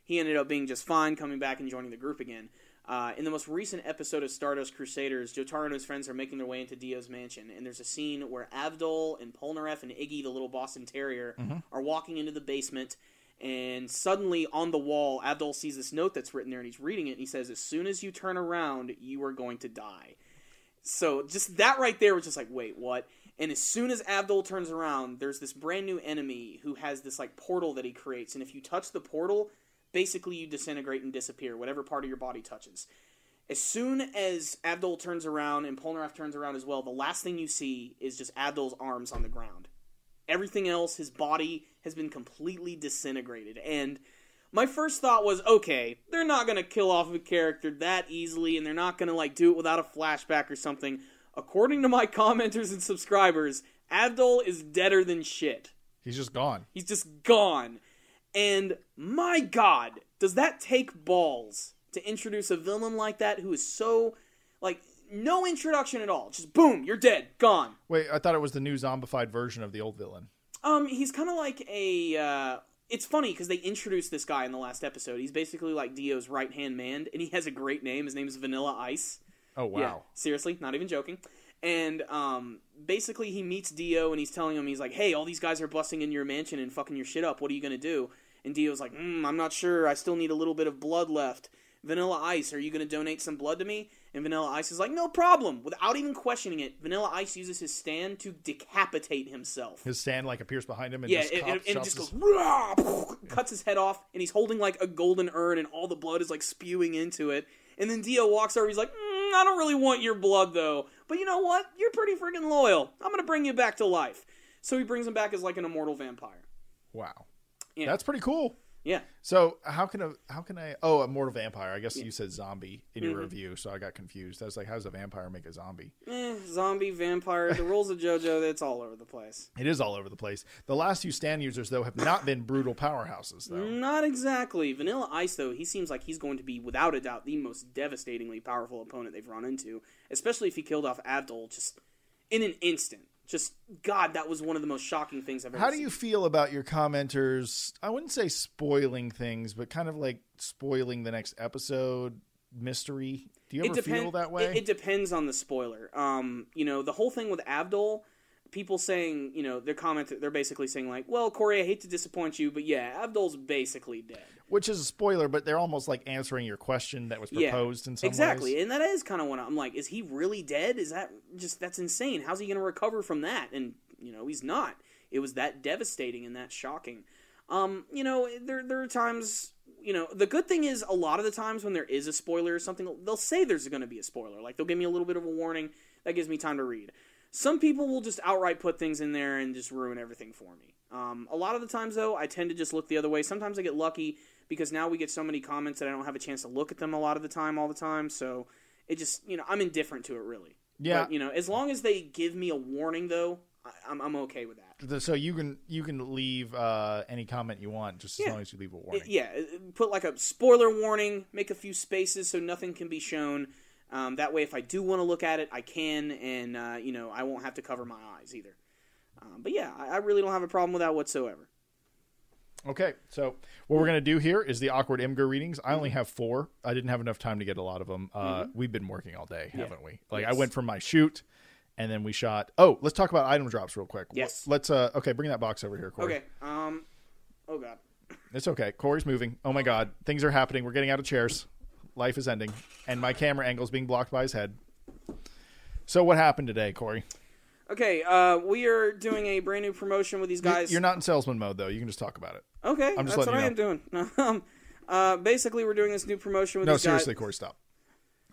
[SPEAKER 1] He ended up being just fine, coming back and joining the group again. Uh, in the most recent episode of Stardust Crusaders, Jotaro and his friends are making their way into Dio's mansion, and there's a scene where Abdul and Polnareff and Iggy, the little Boston Terrier,
[SPEAKER 2] Mm-hmm.
[SPEAKER 1] are walking into the basement, and suddenly on the wall, Abdul sees this note that's written there, and he's reading it, and he says, "As soon as you turn around, you are going to die." So just that right there was just like, wait, what? And as soon as Abdul turns around, there's this brand new enemy who has this like portal that he creates, and if you touch the portal, basically you disintegrate and disappear, whatever part of your body touches. As soon as Abdul turns around and Polnareff turns around as well, the last thing you see is just Abdul's arms on the ground. Everything else, his body has been completely disintegrated. And my first thought was, okay, they're not gonna kill off a character that easily, and they're not gonna like do it without a flashback or something. According to my (laughs) commenters and subscribers, Abdul is deader than shit.
[SPEAKER 2] He's just gone.
[SPEAKER 1] He's just gone. And my god, does that take balls to introduce a villain like that who is so like no introduction at all. Just boom, you're dead, gone.
[SPEAKER 2] Wait, I thought it was the new zombified version of the old villain.
[SPEAKER 1] Um, he's kind of like a. Uh, it's funny because they introduced this guy in the last episode. He's basically like Dio's right hand man, and he has a great name. His name is Vanilla Ice.
[SPEAKER 2] Oh wow.
[SPEAKER 1] Yeah, seriously, not even joking. And um, basically, he meets Dio, and he's telling him, he's like, "Hey, all these guys are busting in your mansion and fucking your shit up. What are you gonna do?" And Dio's like, mm, "I'm not sure. I still need a little bit of blood left." Vanilla Ice, are you gonna donate some blood to me? And Vanilla Ice is like, "No problem." Without even questioning it, Vanilla Ice uses his stand to decapitate himself.
[SPEAKER 2] His stand like appears behind him and
[SPEAKER 1] Yeah,
[SPEAKER 2] just
[SPEAKER 1] it, it, and it just
[SPEAKER 2] his-
[SPEAKER 1] goes "Rah!" cuts his head off, and he's holding like a golden urn, and all the blood is like spewing into it. And then Dio walks over. He's like, mm, "I don't really want your blood, though. But you know what? You're pretty freaking loyal. I'm gonna bring you back to life." So he brings him back as like an immortal vampire.
[SPEAKER 2] Wow.
[SPEAKER 1] Yeah.
[SPEAKER 2] That's pretty cool.
[SPEAKER 1] Yeah.
[SPEAKER 2] So how can a how can I oh a mortal vampire? I guess you said zombie in your review, so I got confused. I was like, how does a vampire make a zombie?
[SPEAKER 1] Eh, zombie, vampire, the rules of JoJo, it's all over the place. (laughs)
[SPEAKER 2] It is all over the place. The last few stand users though have not been brutal powerhouses though.
[SPEAKER 1] Not exactly. Vanilla Ice, though, he seems like he's going to be, without a doubt, the most devastatingly powerful opponent they've run into, especially if he killed off Abdul just in an instant. Just, God, that was one of the most shocking things I've ever
[SPEAKER 2] How do
[SPEAKER 1] seen.
[SPEAKER 2] you feel about your commenters? I wouldn't say spoiling things, but kind of like spoiling the next episode mystery. Do you ever feel that way?
[SPEAKER 1] It, it depends on the spoiler. Um, you know, the whole thing with Abdul, people saying, you know, their comment, they're basically saying like, "Well, Corey, I hate to disappoint you, but yeah, Abdul's basically dead."
[SPEAKER 2] Which is a spoiler, but they're almost like answering your question that was
[SPEAKER 1] Yeah,
[SPEAKER 2] proposed in some way.
[SPEAKER 1] exactly,
[SPEAKER 2] ways.
[SPEAKER 1] and that is kind of what I'm like. Is he really dead? Is that just that's insane? How's he going to recover from that? And you know, he's not. It was that devastating and that shocking. Um, you know, there there are times. You know, the good thing is a lot of the times when there is a spoiler or something, they'll say there's going to be a spoiler. Like they'll give me a little bit of a warning that gives me time to read. Some people will just outright put things in there and just ruin everything for me. Um, a lot of the times, though, I tend to just look the other way. Sometimes I get lucky because now we get so many comments that I don't have a chance to look at them a lot of the time, all the time. So it just, you know, I'm indifferent to it really.
[SPEAKER 2] Yeah.
[SPEAKER 1] But, you know, as long as they give me a warning, though, I'm, I'm okay with that.
[SPEAKER 2] So you can you can leave uh, any comment you want, just as long as you leave a warning.
[SPEAKER 1] Yeah, uh, put like a spoiler warning, make a few spaces so nothing can be shown. Um, that way, if I do want to look at it, I can, and uh, you know, I won't have to cover my eyes either. Um, but yeah, I, I really don't have a problem with that whatsoever.
[SPEAKER 2] Okay, so what we're gonna do here is the awkward Imgur readings. I only have four. I didn't have enough time to get a lot of them. Uh, We've been working all day, haven't we? Like I went from my shoot, and then we shot. Oh, let's talk about item drops real quick.
[SPEAKER 1] Yes.
[SPEAKER 2] Let's. Uh, okay, bring that box over here, Corey.
[SPEAKER 1] Okay. Um. Oh God.
[SPEAKER 2] It's okay. Corey's moving. Oh my God, things are happening. We're getting out of chairs. Life is ending, and my camera angle is being blocked by his head. So what happened today, Corey?
[SPEAKER 1] Okay. Uh, we are doing a brand new promotion with these guys.
[SPEAKER 2] You're not in salesman mode though. You can just talk about it.
[SPEAKER 1] okay.
[SPEAKER 2] I'm just
[SPEAKER 1] that's what I am doing. (laughs) um. Uh. Basically, we're doing this new promotion with
[SPEAKER 2] No,
[SPEAKER 1] these
[SPEAKER 2] seriously. Corey, stop.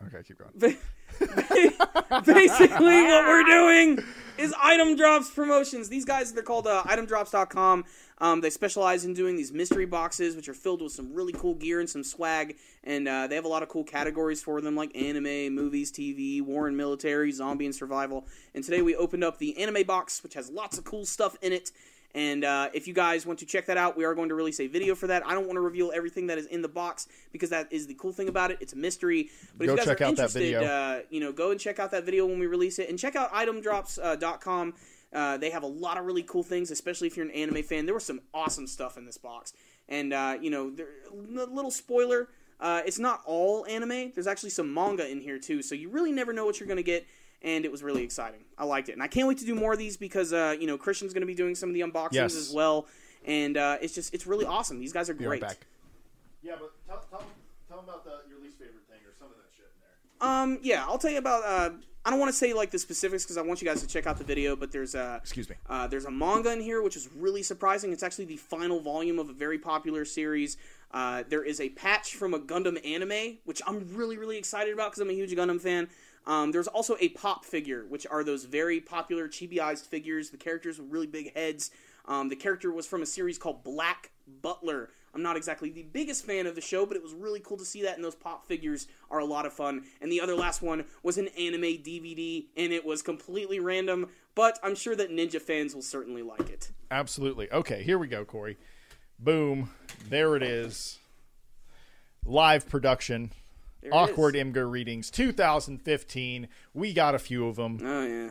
[SPEAKER 2] Okay, keep going. (laughs) (laughs)
[SPEAKER 1] basically what we're doing is item drops promotions. These guys they're called uh, itemdrops.com um, they specialize in doing these mystery boxes which are filled with some really cool gear and some swag. And uh, they have a lot of cool categories for them like anime movies tv war and military zombie and survival. And today we opened up the anime box which has lots of cool stuff in it and uh, if you guys want to check that out, we are going to release a video for that. I don't want to reveal everything that is in the box because that is the cool thing about it. It's a mystery. But
[SPEAKER 2] Go
[SPEAKER 1] if you guys
[SPEAKER 2] check
[SPEAKER 1] are
[SPEAKER 2] out that
[SPEAKER 1] interested,
[SPEAKER 2] video.
[SPEAKER 1] Uh, you know, go and check out that video when we release it, and check out itemdrops.com. Uh, they have a lot of really cool things, especially if you're an anime fan. There was some awesome stuff in this box, and uh, you know, there, a little spoiler. Uh, it's not all anime. There's actually some manga in here too, so you really never know what you're going to get. And it was really exciting. I liked it, and I can't wait to do more of these because uh, you know Christian's going to be doing some of the unboxings
[SPEAKER 2] Yes.
[SPEAKER 1] as well, and uh, it's just it's really awesome. These guys are
[SPEAKER 2] Be right
[SPEAKER 1] great.
[SPEAKER 2] back. Yeah, but tell, tell, tell them about the, your least favorite thing or some of that shit in there.
[SPEAKER 1] Um, yeah, I'll tell you about. Uh, I don't want to say like the specifics because I want you guys to check out the video. But there's a
[SPEAKER 2] Excuse me.
[SPEAKER 1] uh, there's a manga in here which is really surprising. It's actually the final volume of a very popular series. Uh, there is a patch from a Gundam anime which I'm really really excited about because I'm a huge Gundam fan. Um, there's also a pop figure, which are those very popular chibiized figures. The characters with really big heads. Um, the character was from a series called Black Butler. I'm not exactly the biggest fan of the show, but it was really cool to see that, and those pop figures are a lot of fun. And the other last one was an anime DVD, and it was completely random, but I'm sure that Ninja fans will certainly like it.
[SPEAKER 2] Absolutely. Okay, here we go, Corey. Boom. There it is. Live production.
[SPEAKER 1] There
[SPEAKER 2] Awkward
[SPEAKER 1] is.
[SPEAKER 2] Imgur readings 2015. We got a few of them.
[SPEAKER 1] Oh, yeah.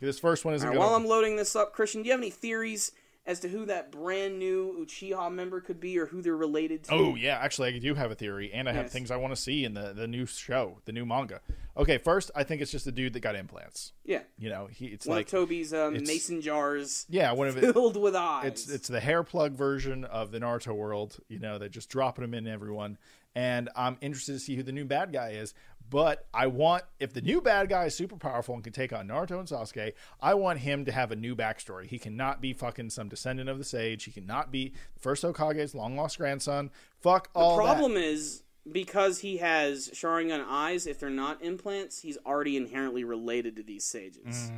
[SPEAKER 2] This first one isn't
[SPEAKER 1] All right, while I'm loading this up, Christian, do you have any theories as to who that brand new Uchiha member could be or who they're related to?
[SPEAKER 2] Oh yeah, actually I do have a theory, and I have
[SPEAKER 1] Yes.
[SPEAKER 2] things I want to see in the the new show, the new manga. Okay, first I think it's just a dude that got implants.
[SPEAKER 1] Yeah.
[SPEAKER 2] You know, he it's
[SPEAKER 1] One
[SPEAKER 2] like
[SPEAKER 1] Tobi's um,
[SPEAKER 2] it's-
[SPEAKER 1] mason jars
[SPEAKER 2] yeah, one of it.
[SPEAKER 1] filled with eyes.
[SPEAKER 2] It's it's the hair plug version of the Naruto world. You know, they're just dropping them in everyone, and I'm interested to see who the new bad guy is. But I want if the new bad guy is super powerful and can take on Naruto and Sasuke, I want him to have a new backstory. He cannot be fucking some descendant of the sage. He cannot be first Hokage's long lost grandson. Fuck all
[SPEAKER 1] the problem is because he has Sharingan eyes, if they're not implants, he's already inherently related to these sages.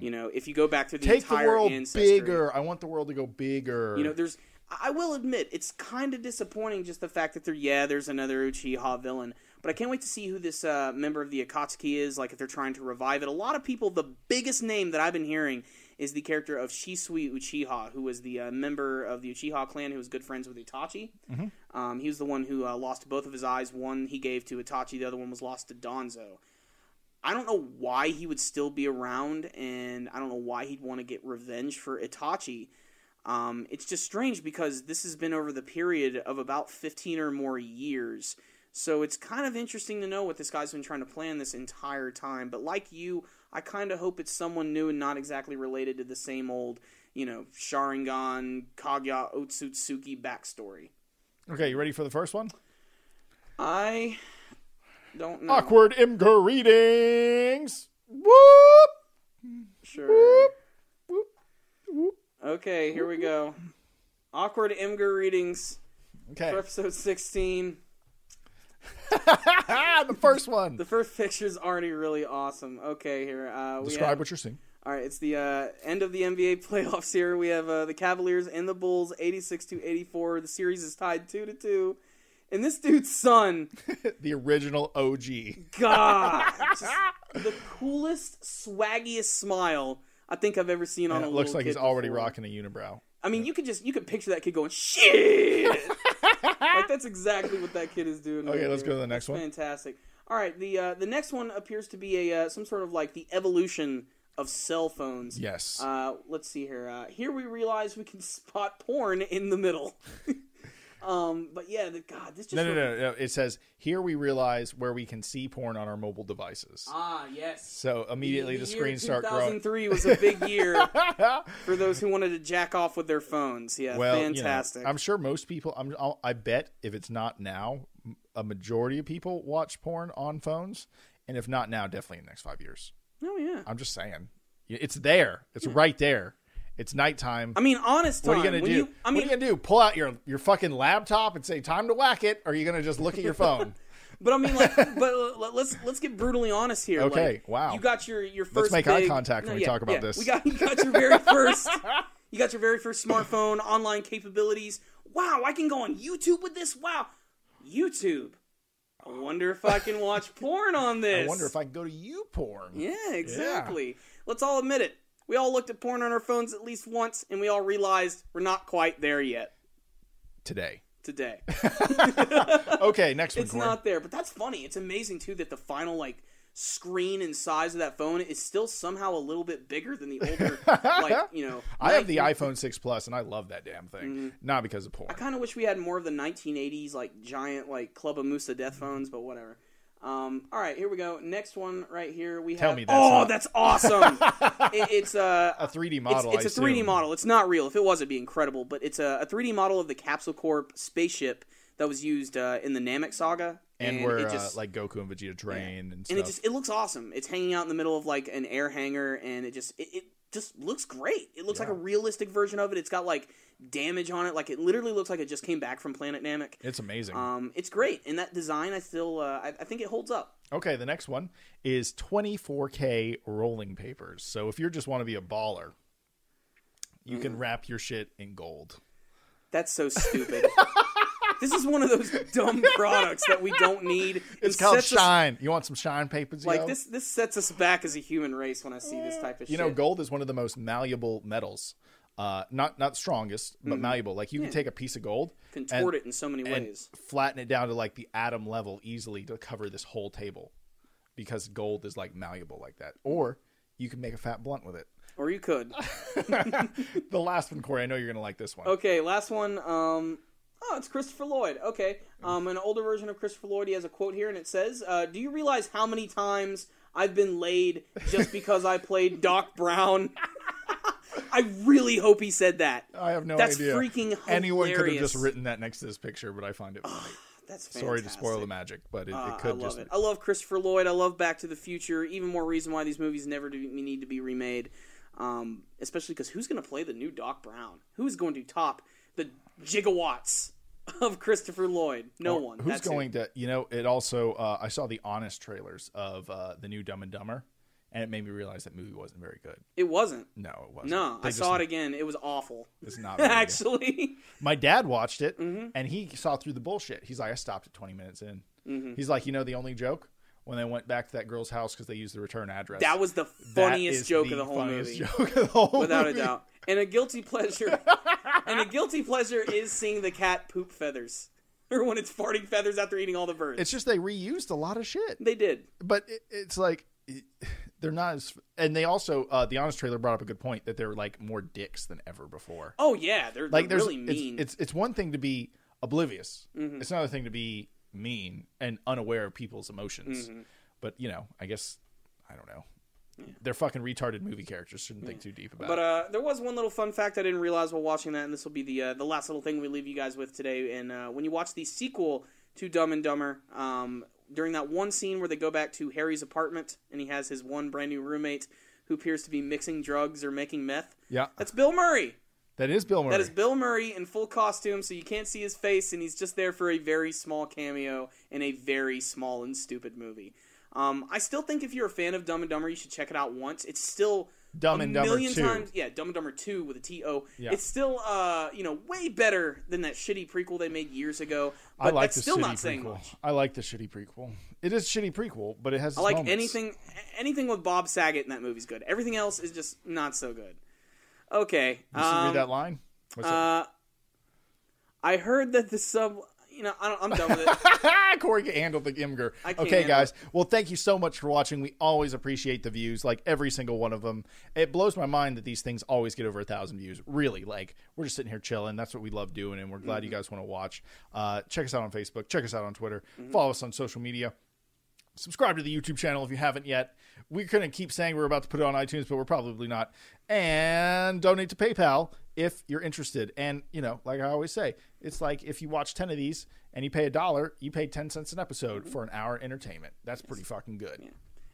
[SPEAKER 1] You know, if you go back to the
[SPEAKER 2] Mm. Take the
[SPEAKER 1] entire
[SPEAKER 2] world
[SPEAKER 1] ancestry,
[SPEAKER 2] bigger. I want the world to go bigger.
[SPEAKER 1] You know, there's. I will admit it's kind of disappointing just the fact that there, yeah, there's another Uchiha villain, but I can't wait to see who this uh, member of the Akatsuki is. Like if they're trying to revive it, a lot of people, the biggest name that I've been hearing is the character of Shisui Uchiha, who was the uh, member of the Uchiha clan who was good friends with Itachi. Um, he was the one who uh, lost both of his eyes. One he gave to Itachi, the other one was lost to Danzo. I don't know why he would still be around, and I don't know why he'd want to get revenge for Itachi. Um, it's just strange because this has been over the period of about 15 or more years. So it's kind of interesting to know what this guy's been trying to plan this entire time. But like you, I kind of hope it's someone new and not exactly related to the same old, you know, Sharingan, Kaguya, Otsutsuki backstory.
[SPEAKER 2] okay, you ready for the first one?
[SPEAKER 1] I don't know.
[SPEAKER 2] Awkward Imgur readings. Whoop.
[SPEAKER 1] Sure.
[SPEAKER 2] Whoop. Whoop.
[SPEAKER 1] Okay, here we go. Awkward Imgur readings
[SPEAKER 2] Okay.
[SPEAKER 1] for episode 16. (laughs)
[SPEAKER 2] the first one.
[SPEAKER 1] The first picture's already really awesome. Okay, here. Uh,
[SPEAKER 2] Describe
[SPEAKER 1] have,
[SPEAKER 2] what you're seeing.
[SPEAKER 1] All right, it's the uh, end of the NBA (laughs) playoffs here. We have uh, the Cavaliers and the Bulls, 86 to 84. The series is tied 2 to 2. And this dude's son, (laughs)
[SPEAKER 2] the original OG.
[SPEAKER 1] God, the coolest, swaggiest smile I think I've ever seen on
[SPEAKER 2] And
[SPEAKER 1] a
[SPEAKER 2] it looks like he's already
[SPEAKER 1] before.
[SPEAKER 2] rocking a unibrow.
[SPEAKER 1] I mean, you could just you could picture that kid going shit. Like (laughs) that's exactly what that kid is doing.
[SPEAKER 2] Okay,
[SPEAKER 1] right
[SPEAKER 2] let's
[SPEAKER 1] there.
[SPEAKER 2] go to the next
[SPEAKER 1] That's
[SPEAKER 2] one.
[SPEAKER 1] Fantastic. All right, the uh, the next one appears to be a uh, some sort of like the evolution of cell phones.
[SPEAKER 2] Yes.
[SPEAKER 1] Uh, let's see here. Uh, here we realize we can (laughs) spot porn in the middle. (laughs) um, but yeah, the, God, this just
[SPEAKER 2] no, no, no, no. It says here we realize where we can see porn on our mobile devices.
[SPEAKER 1] Ah, yes.
[SPEAKER 2] So immediately the,
[SPEAKER 1] year
[SPEAKER 2] screens start growing.
[SPEAKER 1] 2003 was a big year (laughs) for those who wanted to jack off with their phones. Yeah,
[SPEAKER 2] Well, you know,
[SPEAKER 1] fantastic.
[SPEAKER 2] I'm sure most people. I'm. I'll, I bet if it's not now, a majority of people watch porn on phones, and if not now, definitely in the next five years.
[SPEAKER 1] oh yeah.
[SPEAKER 2] I'm just saying, it's there. It's right there. It's nighttime.
[SPEAKER 1] I mean, honest time.
[SPEAKER 2] what are you gonna do?
[SPEAKER 1] You, I mean,
[SPEAKER 2] what are you gonna do? Pull out your your fucking laptop and say time to whack it, or are you gonna just look at your phone? (laughs)
[SPEAKER 1] but I mean, like, but let's let's get brutally honest here.
[SPEAKER 2] Okay,
[SPEAKER 1] Like,
[SPEAKER 2] wow.
[SPEAKER 1] You got your your 1st
[SPEAKER 2] make eye contact when we
[SPEAKER 1] yeah,
[SPEAKER 2] talk about
[SPEAKER 1] yeah.
[SPEAKER 2] this.
[SPEAKER 1] We got you got your very first. (laughs) you got your very first smartphone, online capabilities. Wow, I can go on YouTube with this. Wow, YouTube. I wonder if I can watch porn on this.
[SPEAKER 2] I wonder if I can go to YouPorn.
[SPEAKER 1] Yeah, exactly. Let's all admit it. We all looked at porn on our phones at least once, and we all realized we're not quite there yet
[SPEAKER 2] Today.
[SPEAKER 1] today. (laughs) (laughs)
[SPEAKER 2] Okay, next one.
[SPEAKER 1] it's
[SPEAKER 2] Corey.
[SPEAKER 1] not there, but that's funny. It's amazing too that the final like screen and size of that phone is still somehow a little bit bigger than the older, like (laughs) you know.
[SPEAKER 2] I have the iPhone 6 Plus, and I love that damn thing. Mm-hmm. Not because of porn.
[SPEAKER 1] I kind of wish we had more of the 1980s like giant like Club of Musa death phones, but whatever. Um, all right, here we go. Next one right here. We
[SPEAKER 2] Tell
[SPEAKER 1] have.
[SPEAKER 2] me that's
[SPEAKER 1] oh,
[SPEAKER 2] not-
[SPEAKER 1] that's awesome! (laughs) it, it's uh,
[SPEAKER 2] a 3D model.
[SPEAKER 1] it's
[SPEAKER 2] I
[SPEAKER 1] a 3D
[SPEAKER 2] assume.
[SPEAKER 1] model. It's not real. If it was, it'd be incredible. But it's a, a 3D model of the Capsule Corp spaceship that was used uh, in the Namek saga,
[SPEAKER 2] and, where
[SPEAKER 1] it
[SPEAKER 2] uh,
[SPEAKER 1] just,
[SPEAKER 2] like Goku and Vegeta train and stuff.
[SPEAKER 1] and it just it looks awesome. It's hanging out in the middle of like an air hangar, and it just it, it just looks great. It looks like a realistic version of it. It's got like damage on it, like it literally looks like it just came back from Planet Namek.
[SPEAKER 2] it's amazing.
[SPEAKER 1] Um, it's great, and that design I still uh, I, I think it holds up.
[SPEAKER 2] okay, the next one is 24K rolling papers. So if you just want to be a baller, you
[SPEAKER 1] Mm.
[SPEAKER 2] can wrap your shit in gold.
[SPEAKER 1] That's so stupid. (laughs) this is one of those dumb (laughs) products that we don't need.
[SPEAKER 2] It's
[SPEAKER 1] It
[SPEAKER 2] called
[SPEAKER 1] sets us-
[SPEAKER 2] shine. You want some shine papers?
[SPEAKER 1] like
[SPEAKER 2] yo?
[SPEAKER 1] this this sets us back as a human race when I see this type of
[SPEAKER 2] You
[SPEAKER 1] shit.
[SPEAKER 2] know, gold is one of the most malleable metals. Uh, not not strongest, but malleable. Like you can take a piece of gold,
[SPEAKER 1] contort it in so many
[SPEAKER 2] and
[SPEAKER 1] ways.
[SPEAKER 2] flatten it down to like the atom level easily to cover this whole table, because gold is like malleable like that. Or you can make a fat blunt with it.
[SPEAKER 1] Or you could. (laughs)
[SPEAKER 2] The last one, Corey. I know you're gonna like this one.
[SPEAKER 1] Okay, last one. Um, oh, it's Christopher Lloyd. Okay, um, an older version of Christopher Lloyd. He has a quote here, and it says, uh, "Do you realize how many times I've been laid just (laughs) because I played Doc Brown?" (laughs) I really hope he said that.
[SPEAKER 2] I have no
[SPEAKER 1] That's
[SPEAKER 2] idea.
[SPEAKER 1] freaking hilarious.
[SPEAKER 2] Anyone could have just written that next to this picture, but I find it funny.
[SPEAKER 1] That's fantastic.
[SPEAKER 2] Sorry to spoil the magic, but it,
[SPEAKER 1] Uh,
[SPEAKER 2] it
[SPEAKER 1] I
[SPEAKER 2] could
[SPEAKER 1] love
[SPEAKER 2] just.
[SPEAKER 1] it. I love Christopher Lloyd. I love Back to the Future. Even more reason why these movies never do, need to be remade. Um, especially because who's going to play the new Doc Brown? Who's going to top the gigawatts (laughs) of Christopher Lloyd. No
[SPEAKER 2] Or
[SPEAKER 1] one.
[SPEAKER 2] Who's
[SPEAKER 1] That's it.
[SPEAKER 2] going to? You know, it also. Uh, I saw the honest trailers of uh, the new Dumb and Dumber, and it made me realize that movie wasn't very good.
[SPEAKER 1] It wasn't.
[SPEAKER 2] No, it wasn't.
[SPEAKER 1] No,
[SPEAKER 2] They
[SPEAKER 1] I saw it again. It was awful.
[SPEAKER 2] It's not. (laughs)
[SPEAKER 1] Actually,
[SPEAKER 2] My dad watched it,
[SPEAKER 1] Mm-hmm.
[SPEAKER 2] and he saw through the bullshit. He's like, I stopped at 20 minutes in.
[SPEAKER 1] Mm-hmm.
[SPEAKER 2] He's like, you know, the only joke when they went back to that girl's house because they used the return address.
[SPEAKER 1] that was the funniest joke
[SPEAKER 2] the
[SPEAKER 1] of the
[SPEAKER 2] funniest
[SPEAKER 1] movie, (laughs)
[SPEAKER 2] joke of the whole
[SPEAKER 1] without a doubt. And a guilty pleasure, and a guilty pleasure is seeing the cat poop feathers, (laughs) or when it's farting feathers after eating all the birds.
[SPEAKER 2] It's just they reused a lot of shit.
[SPEAKER 1] they did.
[SPEAKER 2] but it, it's like it- (sighs) they're not as and they also uh the honest trailer brought up a good point that they're like more dicks than ever before
[SPEAKER 1] Oh yeah, they're,
[SPEAKER 2] like
[SPEAKER 1] they're really mean.
[SPEAKER 2] It's, it's it's one thing to be oblivious
[SPEAKER 1] Mm-hmm.
[SPEAKER 2] it's another thing to be mean and unaware of people's emotions
[SPEAKER 1] Mm-hmm.
[SPEAKER 2] but you know i guess i don't know they're fucking retarded movie characters shouldn't think too deep about
[SPEAKER 1] But
[SPEAKER 2] it
[SPEAKER 1] uh, there was one little fun fact I didn't realize while watching that, and this will be the uh, the last little thing we leave you guys with today. And uh, when you watch the sequel to Dumb and Dumber, um, during that one scene where they go back to Harry's apartment and he has his one brand new roommate who appears to be mixing drugs or making meth,
[SPEAKER 2] yeah
[SPEAKER 1] that's Bill Murray.
[SPEAKER 2] that is bill murray
[SPEAKER 1] That is Bill Murray in full costume, so you can't see his face, and he's just there for a very small cameo in a very small and stupid movie. Um, I still think if you're a fan of Dumb and Dumber, you should check it out once. It's still
[SPEAKER 2] Dumb
[SPEAKER 1] a
[SPEAKER 2] and Dumber
[SPEAKER 1] million
[SPEAKER 2] 2.
[SPEAKER 1] times, yeah, Dumb and Dumber Two with a T O.
[SPEAKER 2] Yeah.
[SPEAKER 1] It's still, uh, you know, way better than that shitty prequel they made years ago. But
[SPEAKER 2] i like
[SPEAKER 1] that's
[SPEAKER 2] the
[SPEAKER 1] still
[SPEAKER 2] shitty
[SPEAKER 1] not saying
[SPEAKER 2] prequel
[SPEAKER 1] much.
[SPEAKER 2] i like the shitty prequel it is shitty prequel but it has
[SPEAKER 1] I like
[SPEAKER 2] moments.
[SPEAKER 1] anything, anything with Bob Saget in that movie's good. Everything else is just not so good. Okay,
[SPEAKER 2] you
[SPEAKER 1] um,
[SPEAKER 2] read that line What's
[SPEAKER 1] uh, I heard that the sub. You know, I don't, I'm done with it. (laughs)
[SPEAKER 2] Corey can handle the Imgur. Okay, guys. Well, thank you so much for watching. We always appreciate the views, like every single one of them. It blows my mind that these things always get over a thousand views. Really, like we're just sitting here chilling. That's what we love doing, and we're glad you
[SPEAKER 1] Mm-hmm.
[SPEAKER 2] guys want to watch. Uh, check us out on Facebook. Check us out on Twitter.
[SPEAKER 1] Mm-hmm.
[SPEAKER 2] Follow us on social media. Subscribe to the YouTube channel if you haven't yet. We're going to keep saying we're about to put it on iTunes, but we're probably not. And donate to PayPal if you're interested. And, you know, like I always say, it's like if you watch 10 of these and you pay a dollar, you pay 10 cents an episode mm-hmm. for an hour entertainment. That's pretty fucking good.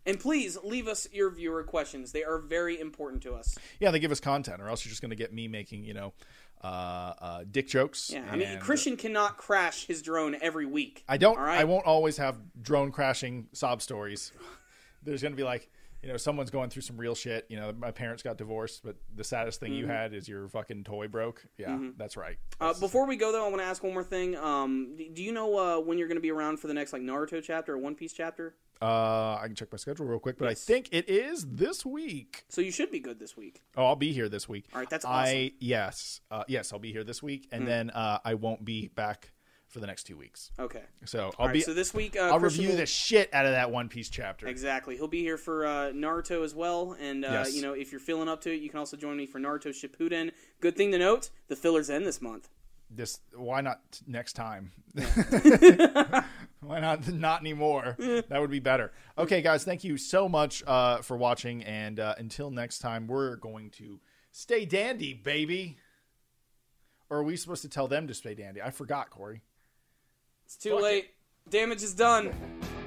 [SPEAKER 1] And please leave us your viewer questions. They are very important to us.
[SPEAKER 2] Yeah, they give us content, or else you're just going to get me making, you know, uh, uh, dick jokes.
[SPEAKER 1] Yeah, I mean,
[SPEAKER 2] and-
[SPEAKER 1] Christian cannot crash his drone every week.
[SPEAKER 2] I don't.
[SPEAKER 1] Right?
[SPEAKER 2] I won't always have drone crashing sob stories. There's going to be like, you know, someone's going through some real shit. You know, my parents got divorced, but the saddest thing you had is your fucking toy broke. Yeah, that's right.
[SPEAKER 1] Mm-hmm. Uh, before we go though, I want to ask one more thing. Um, do you know uh, when you're going to be around for the next like Naruto chapter or One Piece chapter?
[SPEAKER 2] Uh, I can check my schedule real quick, but I think it is this week.
[SPEAKER 1] So you should be good this week.
[SPEAKER 2] Oh, I'll be here this week.
[SPEAKER 1] All right, that's awesome.
[SPEAKER 2] I yes, uh, yes, I'll be here this week, and then uh, I won't be back for the next two weeks.
[SPEAKER 1] Okay.
[SPEAKER 2] So I'll
[SPEAKER 1] right.
[SPEAKER 2] be.
[SPEAKER 1] so this week, uh,
[SPEAKER 2] I'll
[SPEAKER 1] Christian
[SPEAKER 2] review
[SPEAKER 1] will-
[SPEAKER 2] the shit out of that One Piece chapter.
[SPEAKER 1] Exactly. He'll be here for uh, Naruto as well. And, uh,
[SPEAKER 2] Yes.
[SPEAKER 1] you know, if you're feeling up to it, you can also join me for Naruto Shippuden. Good thing to note, the fillers end this month.
[SPEAKER 2] This why not next time? (laughs) (laughs) why not not anymore? that would be better. Okay, guys, thank you so much uh, for watching, and uh, until next time, we're going to stay dandy, baby. Or are we supposed to tell them to stay dandy? I forgot, Corey.
[SPEAKER 1] It's too
[SPEAKER 2] Fuck it.
[SPEAKER 1] late. Damage is done. (laughs)